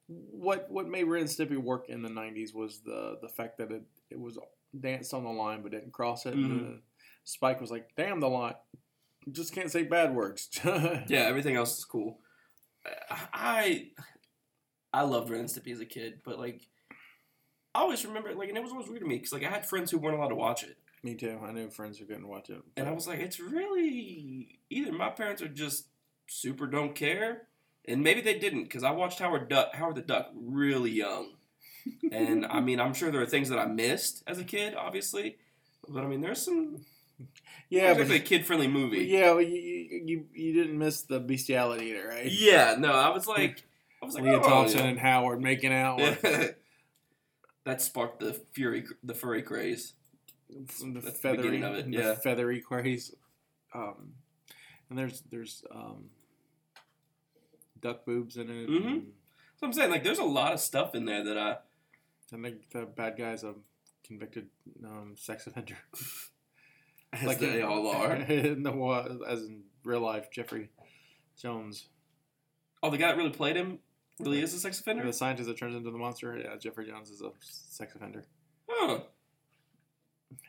Speaker 3: what what made Ren and Stimpy work in the '90s was the the fact that it it was danced on the line but didn't cross it.
Speaker 4: Mhm.
Speaker 3: uh, Spike was like, "Damn the lot, just can't say bad words."
Speaker 4: Yeah, everything else is cool. I I loved Ren and Stimpy as a kid, but like I always remember like, and it was always weird to me because like I had friends who weren't allowed to watch it,
Speaker 3: Me too. I knew friends who couldn't watch it,
Speaker 4: and I was like, it's really either my parents are just super don't care, and maybe they didn't because I watched Howard Duck, Howard the Duck really young, and I mean I'm sure there are things that I missed as a kid, obviously, but I mean there's some
Speaker 3: yeah,
Speaker 4: it's
Speaker 3: but
Speaker 4: a kid friendly movie.
Speaker 3: yeah, well, you, you you didn't miss the bestiality either, right?
Speaker 4: Yeah, no, I was like, I was like,
Speaker 3: Leah
Speaker 4: oh,
Speaker 3: Thompson
Speaker 4: yeah.
Speaker 3: and Howard making out.
Speaker 4: That sparked the fury, the furry craze.
Speaker 3: the
Speaker 4: That's
Speaker 3: feathery,
Speaker 4: beginning of it,
Speaker 3: the
Speaker 4: yeah.
Speaker 3: feathery craze. Um, and there's there's um, duck boobs in it.
Speaker 4: Mhm. So I'm saying, like, there's a lot of stuff in there that I.
Speaker 3: I think the bad guy's a convicted um, sex offender.
Speaker 4: As they all are.
Speaker 3: no, as in real life, Jeffrey Jones,
Speaker 4: Oh, the guy that really played him really is a sex offender.
Speaker 3: the scientist that turns into the monster. Yeah, Jeffrey Jones is a sex offender.
Speaker 4: Huh.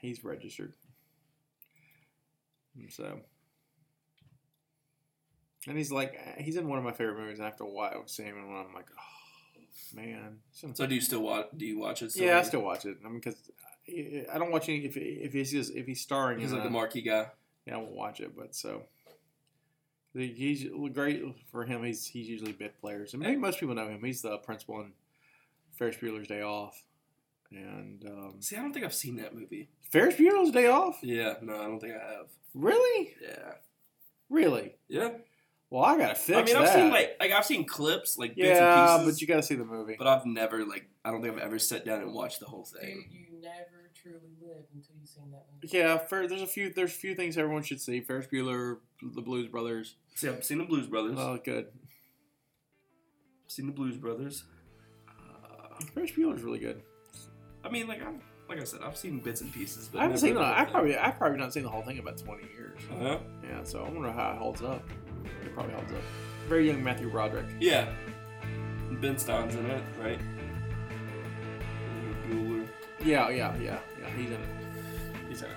Speaker 3: He's registered. And so, and he's like, he's in one of my favorite movies. And after a while, I was seeing him, and I'm like, oh man.
Speaker 4: So do you still watch? Do you watch it? Still?
Speaker 3: yeah, I still watch it. I mean, because I don't watch any if if he's just, if he's starring.
Speaker 4: He's like the marquee guy.
Speaker 3: Yeah, I won't watch it, but so he- he's great for him. He's he's usually bit players, and maybe most people know him. He's the principal in Ferris Bueller's Day Off, and um,
Speaker 4: See, I don't think I've seen that movie.
Speaker 3: Ferris Bueller's Day Off.
Speaker 4: Yeah, no, I don't think I have.
Speaker 3: Really,
Speaker 4: Yeah,
Speaker 3: really.
Speaker 4: yeah.
Speaker 3: Well, I gotta fix
Speaker 4: I mean,
Speaker 3: that.
Speaker 4: I've seen like, like I've seen clips, like bits
Speaker 3: yeah,
Speaker 4: and pieces,
Speaker 3: but you gotta see the movie.
Speaker 4: but I've never like, I don't think I've ever sat down and watched the whole thing.
Speaker 6: you never truly live until you've seen that movie.
Speaker 3: yeah, Fer- there's a few there's a few things everyone should see. Ferris Bueller, The Blues Brothers.
Speaker 4: See, I've seen the Blues Brothers.
Speaker 3: Oh, good.
Speaker 4: seen the Blues Brothers.
Speaker 3: Ferris Bueller's really good.
Speaker 4: I mean, like I'm like I said, I've seen bits and pieces. But
Speaker 3: I haven't seen. The, I probably I've probably not seen the whole thing in about twenty years.
Speaker 4: Uh-huh.
Speaker 3: Yeah, so I wonder how it holds up. It probably holds up. Very young Matthew Broderick.
Speaker 4: Yeah. Ben Stein's in it, right? Bueller.
Speaker 3: Yeah, yeah, yeah, yeah. He's in it. He's in it.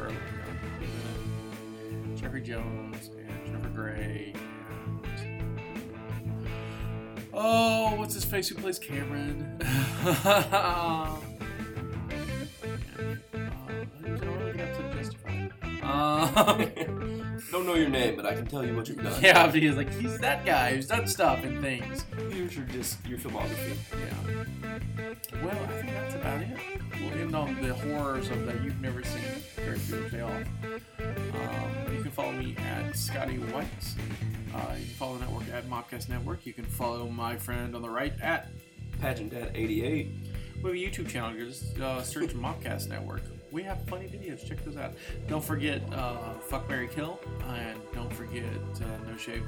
Speaker 3: Early, yeah. He's in it. Jeffrey Jones and Trevor Grey and oh, what's his face? Who plays Cameron? Um,
Speaker 4: Don't know your name, but I can tell you what you've done.
Speaker 3: yeah, he's like he's that guy who's done stuff and things.
Speaker 4: Here's your just your filmography.
Speaker 3: Yeah. Well, I think that's about it. We'll end on the horrors of that you've never seen. Very Bueller's Day Off. Um, you can follow me at Scotty White. Uh, you can follow the network at Mobcast Network. You can follow my friend on the right at.
Speaker 4: Pageant Dad 88.
Speaker 3: We have a YouTube channel. Just uh, search Mobcast Network. We have funny videos. Check those out. Don't forget uh, Fuck Mary Kill, and don't forget uh, No Shave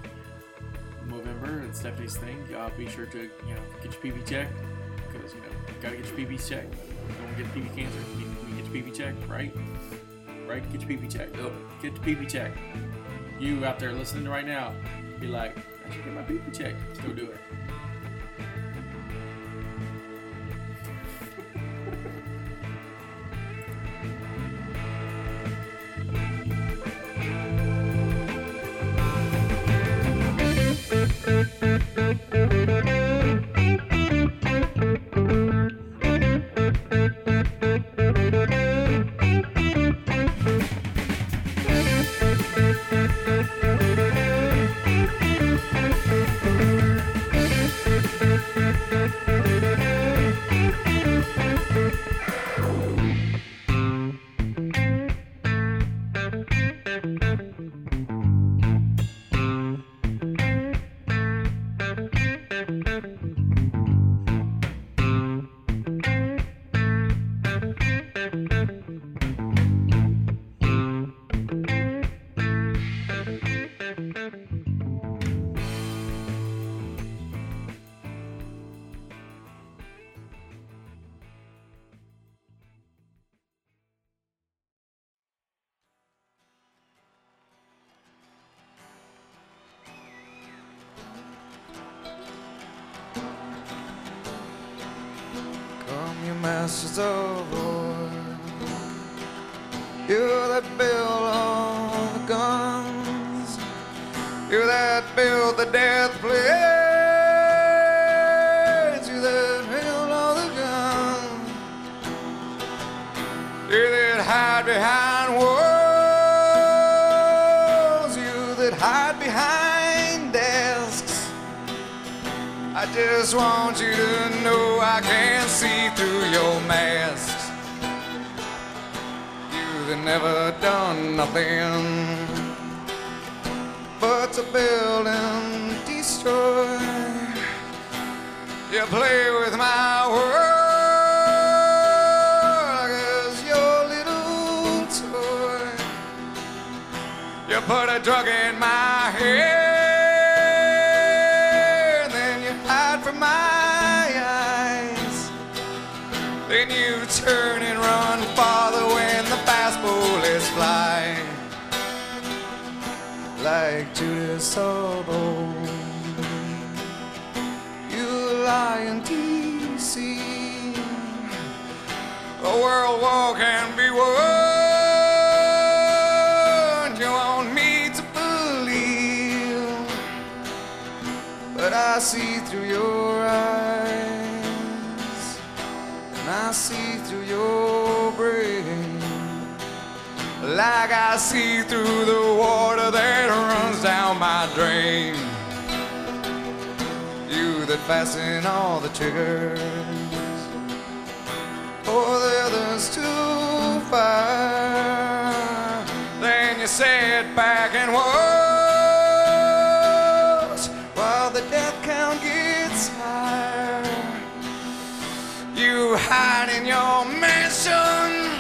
Speaker 3: November. It's Stephanie's thing. Uh, be sure to you know get your PB checked because you know gotta get your PB checked. Don't get PB cancer. You get your PB checked, right? Right? Get your PB checked.
Speaker 4: Yep.
Speaker 3: Get the PB checked. You out there listening right now, be like, I should get my PB checked. Go do it.
Speaker 7: Behind walls. You that hide behind desks. I just want you to know I can see through your masks. You've never done nothing but to build and destroy. You play with my world put a drug in my head, then you hide from my eyes. Then you turn and run farther when the fast bullets fly. Like Judas Salvo, you lie in D.C. The world war can be won. I see through your eyes, and I see through your brain, like I see through the water that runs down my drain. You that fasten all the triggers for the others to fire. Then you sit back and watch your mansion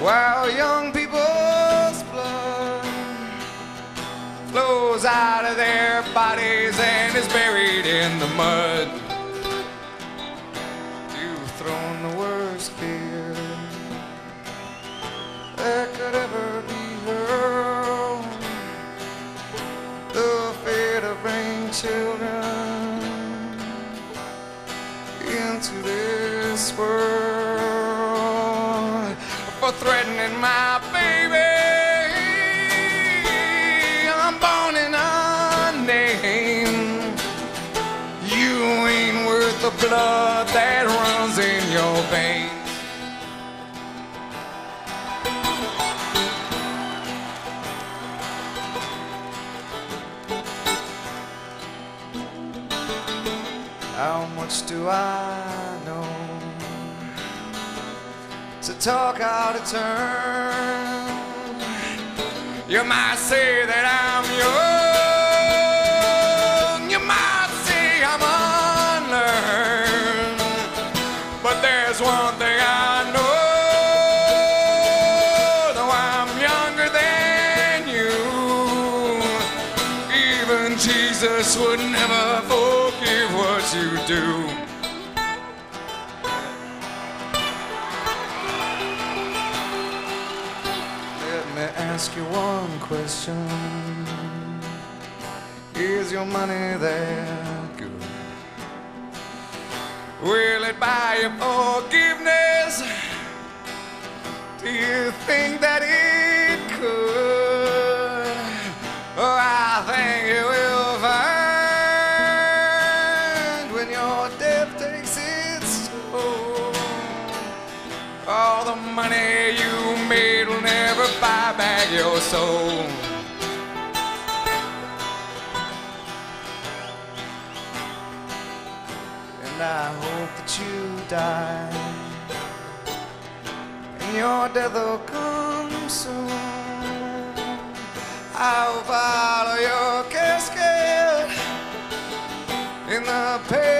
Speaker 7: while young people's blood flows out of their bodies and is buried in the mud. You've thrown the worst fear that could ever be hurled. The fear to bring children into this world for threatening my baby. I'm born in unnamed. You ain't worth the blood that runs in your veins. How much do I talk out of turn? You might say that I'm young, your money that good? Will it buy you forgiveness? Do you think that it could? Oh, I think you will find when your death takes its toll. All the money you made will never buy back your soul. And I hope that you die. And your death will come soon. I'll follow your casket in the pale